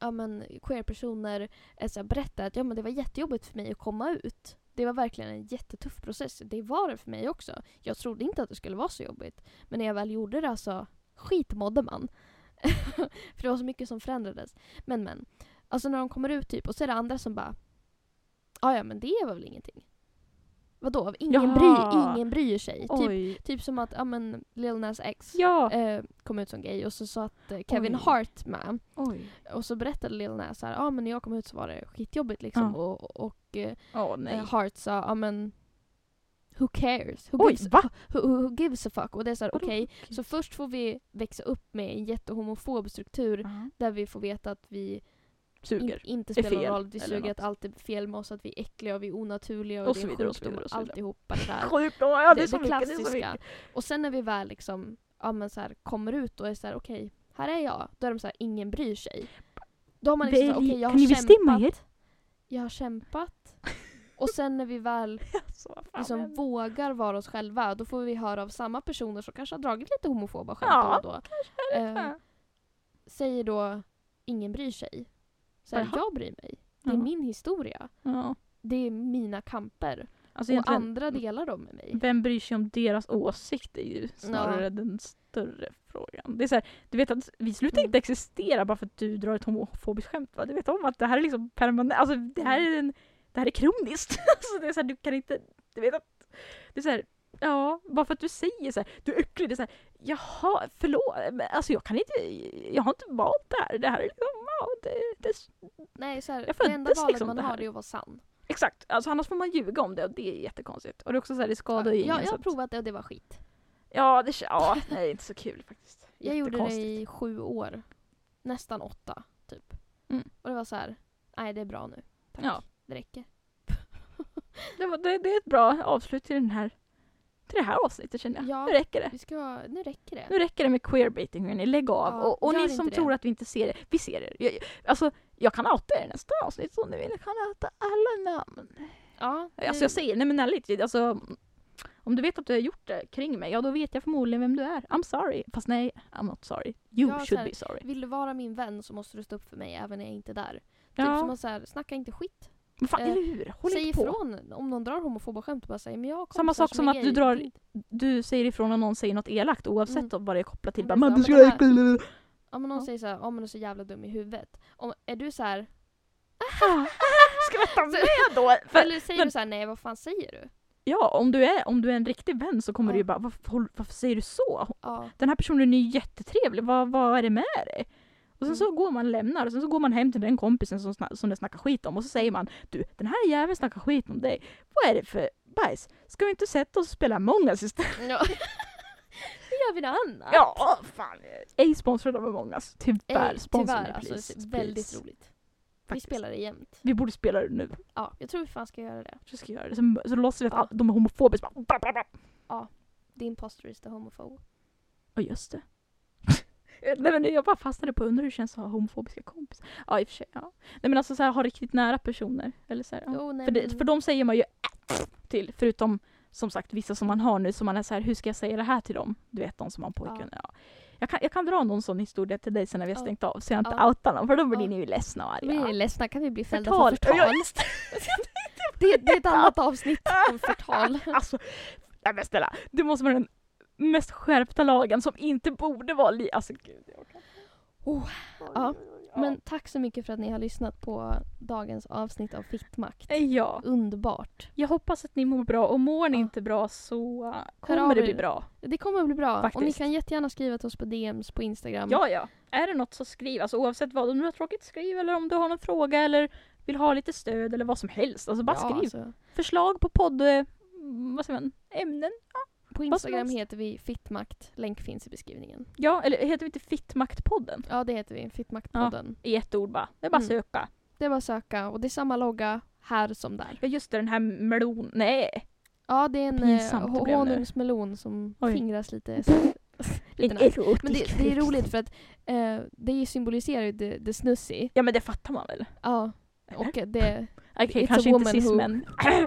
ja men queer-personer så här, berättar att ja men det var jättejobbigt för mig att komma ut. Det var verkligen en jättetuff process. Det var det för mig också. Jag trodde inte att det skulle vara så jobbigt. Men när jag väl gjorde det så skitmådde man. <laughs> för det var så mycket som förändrades. Men men. Alltså när de kommer ut typ och så är det andra som bara ja ja men det var väl ingenting. Vadå? Ingen, bry, ingen bryr sig. Typ, Oj. typ som att ja men Lil Nas X Ja. eh, kom ut som gay och så satt eh, Kevin Oj. Hart med. Oj. Och så berättade Lil Nas ja men när jag kom ut så var det skitjobbigt liksom. Ja. Och, och eh, nej. Hart sa, ja men who cares? Who Oj, gives, va? Who, who, gives a fuck? Och det är såhär, okej, så först får vi växa upp med en jättehomofob struktur Ja. där vi får veta att vi suger. In, inte spelar någon fel, roll. Det suger att allt är fel med oss, att vi är äckliga och vi är onaturliga och, Och så vidare, och så sjukdomar vidare, och så vidare. alltihopa det där. <laughs> Sjukdom, ja det det, det mycket, det är klassiska. Och sen när vi väl liksom, ja men så här, kommer ut och är så här: okej, här är jag. Då är de så här, ingen bryr sig. Då har man liksom, här, okej jag kan har kämpat. Jag har kämpat. <laughs> Och sen när vi väl <laughs> liksom vågar vara oss själva, då får vi höra av samma personer som kanske har dragit lite homofoba skämt Ja, då då. Eh, säger då ingen bryr sig. Så här, jag bryr mig. Det är Ja. min historia. Ja. Det är mina kamper. Alltså och andra delar dem med mig. vem bryr sig om deras åsikt är ju snarare den större frågan. Det är så här, du vet att vi slutar Mm. inte existera bara för att du drar ett homofobiskt skämt va? Du vet om att det här är liksom permanent, alltså det här är, en, det här är kroniskt. <laughs> alltså det är så här, du kan inte, du vet att, det är så här, ja, bara för att du säger så här, du är äcklig, det är så här, jaha, förlåt, men alltså jag kan inte, jag har inte valt det här, det här är liksom, ja, det, det, Nej, så här, Jag det enda valet liksom man har är att vara sann. exakt, alltså annars får man ljuga om det och det är jättekonstigt. Och det är också så här, det skadar ju jag, ingen. jag har provat det och det var skit. Ja, det, ja, nej, det är inte så kul faktiskt. Jag gjorde det i sju år. Nästan åtta, typ. Mm. Och det var så här, nej det är bra nu. Tack. Ja. Det räcker. Det, var, det, det är ett bra avslut till den här det här avsnittet känner jag. Ja. Nu räcker det. Vi ska, nu räcker det. Nu räcker det med queerbaiting hörni, lägg av. Ja, och och ni som det. tror att vi inte ser det, vi ser det. Jag, alltså, jag kan outa er nästa avsnitt om ni vill. Jag kan outa alla namn. Ja, Alltså jag säger, nej men ärligt, alltså om du vet att du har gjort det kring mig, ja då vet jag förmodligen vem du är. I'm sorry. Fast nej, I'm not sorry. You Ja, should här, be sorry. Vill du vara min vän så måste du stå upp för mig även när jag inte är där. Typ som att så här, snacka inte skit. Fan, eh, eller hur? Håll Säg inte på. ifrån om någon drar homofoba skämt bara säger men jag Samma sak som är att du gay." drar- Du säger ifrån om någon säger något elakt oavsett Mm. om vad det är kopplat till. Bara, men "Men så, du ja, ska men äcklig." Ja men någon Ja. säger såhär, ja men du är så jävla dum i huvudet. Om, är du så här, <laughs> Ska jag ta med då? <laughs> För, eller säger men- du så här, nej vad fan säger du? ja, om du, är, om du är en riktig vän så kommer Ja. du ju bara, varför, varför säger du så? Ja. Den här personen är ju jättetrevlig, vad, vad är det med dig? Och sen Mm. så går man och lämnar och sen så går man hem till den kompisen som, som det snackar skit om och så säger man Du, den här jäveln snackar skit om dig. Vad är det för bajs? Ska vi inte sätta oss och spela Among us istället? ja. <laughs> Nu gör vi något annat. Ja, fan. Ej sponsrad av Among us. Tyvärr. Ej, Sponsra tyvärr mig, alltså, please. väldigt please. roligt. Vi Faktiskt. spelar det jämt. Vi borde spela det nu. Ja, jag tror vi fan ska göra det. Jag ska göra det. Så, så låtsas vi att Ja. de är homofobiska. Bla. The imposter is the homophobe. Ja just det. Nej men jag bara fastnade på undrar hur det känns att ha homofobiska kompisar. Ja i och för sig. Ja. Nej men alltså så här, ha riktigt nära personer. Eller så här, ja. Jo, nej, för, det, för de säger man ju <laughs> till. Förutom som sagt vissa som man har nu som man är så här, hur ska jag säga det här till dem? Du vet de som har en pojkvän. Ja. Jag, kan, jag kan dra någon sån historia till dig sen när vi har Ja. stängt av så jag inte Ja. outar någon för då blir Ja. ni ju ledsna och Vi är arga. ledsna, kan vi bli fällda Förtal. för förtal? Ja, <laughs> det, det är ett annat avsnitt om förtal. <laughs> Alltså, nej men snälla. Det måste vara den mest skärpta lagen som inte borde vara li... Alltså gud. Jag kan... Oh, ja. Ja. Men tack så mycket för att ni har lyssnat på dagens avsnitt av Fittmakt. Ja. Underbart. Jag hoppas att ni mår bra och mår ni Ja. inte bra så av kommer det bli bra. Det kommer att bli bra. Och ni Faktiskt. kan jättegärna skriva till oss på DMs på Instagram. Ja, ja. Är det något så skriv. Alltså oavsett vad. Om du har tråkigt skriv eller om du har någon fråga eller vill ha lite stöd eller vad som helst. Alltså bara Ja, skriv. alltså. Förslag på podd... eh, Vad säger man? Ämnen? På Instagram heter vi Fittmakt. Länk finns i beskrivningen. Ja, eller heter vi inte Fittmaktpodden? Ja, det heter vi. Fittmaktpodden. I ett ord bara. Det är bara Mm. söka. Det är bara söka och det är samma logga här som där. Ja just det, den här melon... Nej! Ja, det är en Pinsamt eh, honungsmelon som Oj. fingras lite. <laughs> Så, lite nice. Men det, det är roligt för att eh, det symboliserar ju det, det snussy. Ja men det fattar man väl? Ja, och det, Okej, a kanske inte woman <laughs>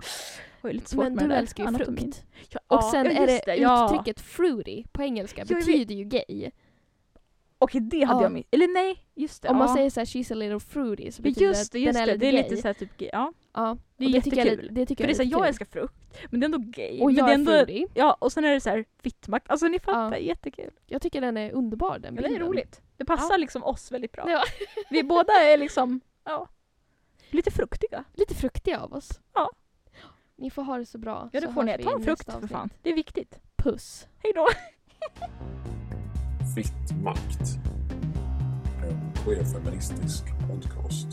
men... Oj, lite svårt men med du det där. älskar ju Anatomin. frukt. Ja, Och sen ja, är det, just det, ja. uttrycket fruity på engelska Jag vet. betyder ju gay. Okej, det hade Ja. jag missat. Eller nej, just det. Om man ja. säger såhär she's a little fruity så betyder just det, att just den är det. lite Det är gay. lite såhär typ gay. Ja, Ja, det är och det tycker jag, jättekul. det tycker För det är jag såhär, är jag älskar frukt, men det är ändå gay. Och men jag det är är ändå, fruity. Ja, och sen är det såhär fittmakt. Alltså ni fattar, jättekul. Jag tycker den är underbar den Ja, det är bilden. roligt. Det passar Ja. liksom oss väldigt bra. Ja. Vi båda är liksom, ja, <laughs> lite fruktiga. Lite fruktiga av oss. Ja. Ni får ha det så bra. Ja, det så får ni. Ta en frukt för fan. Det är viktigt. Puss. Hej då! Fitt makt. En queerfeministisk podcast.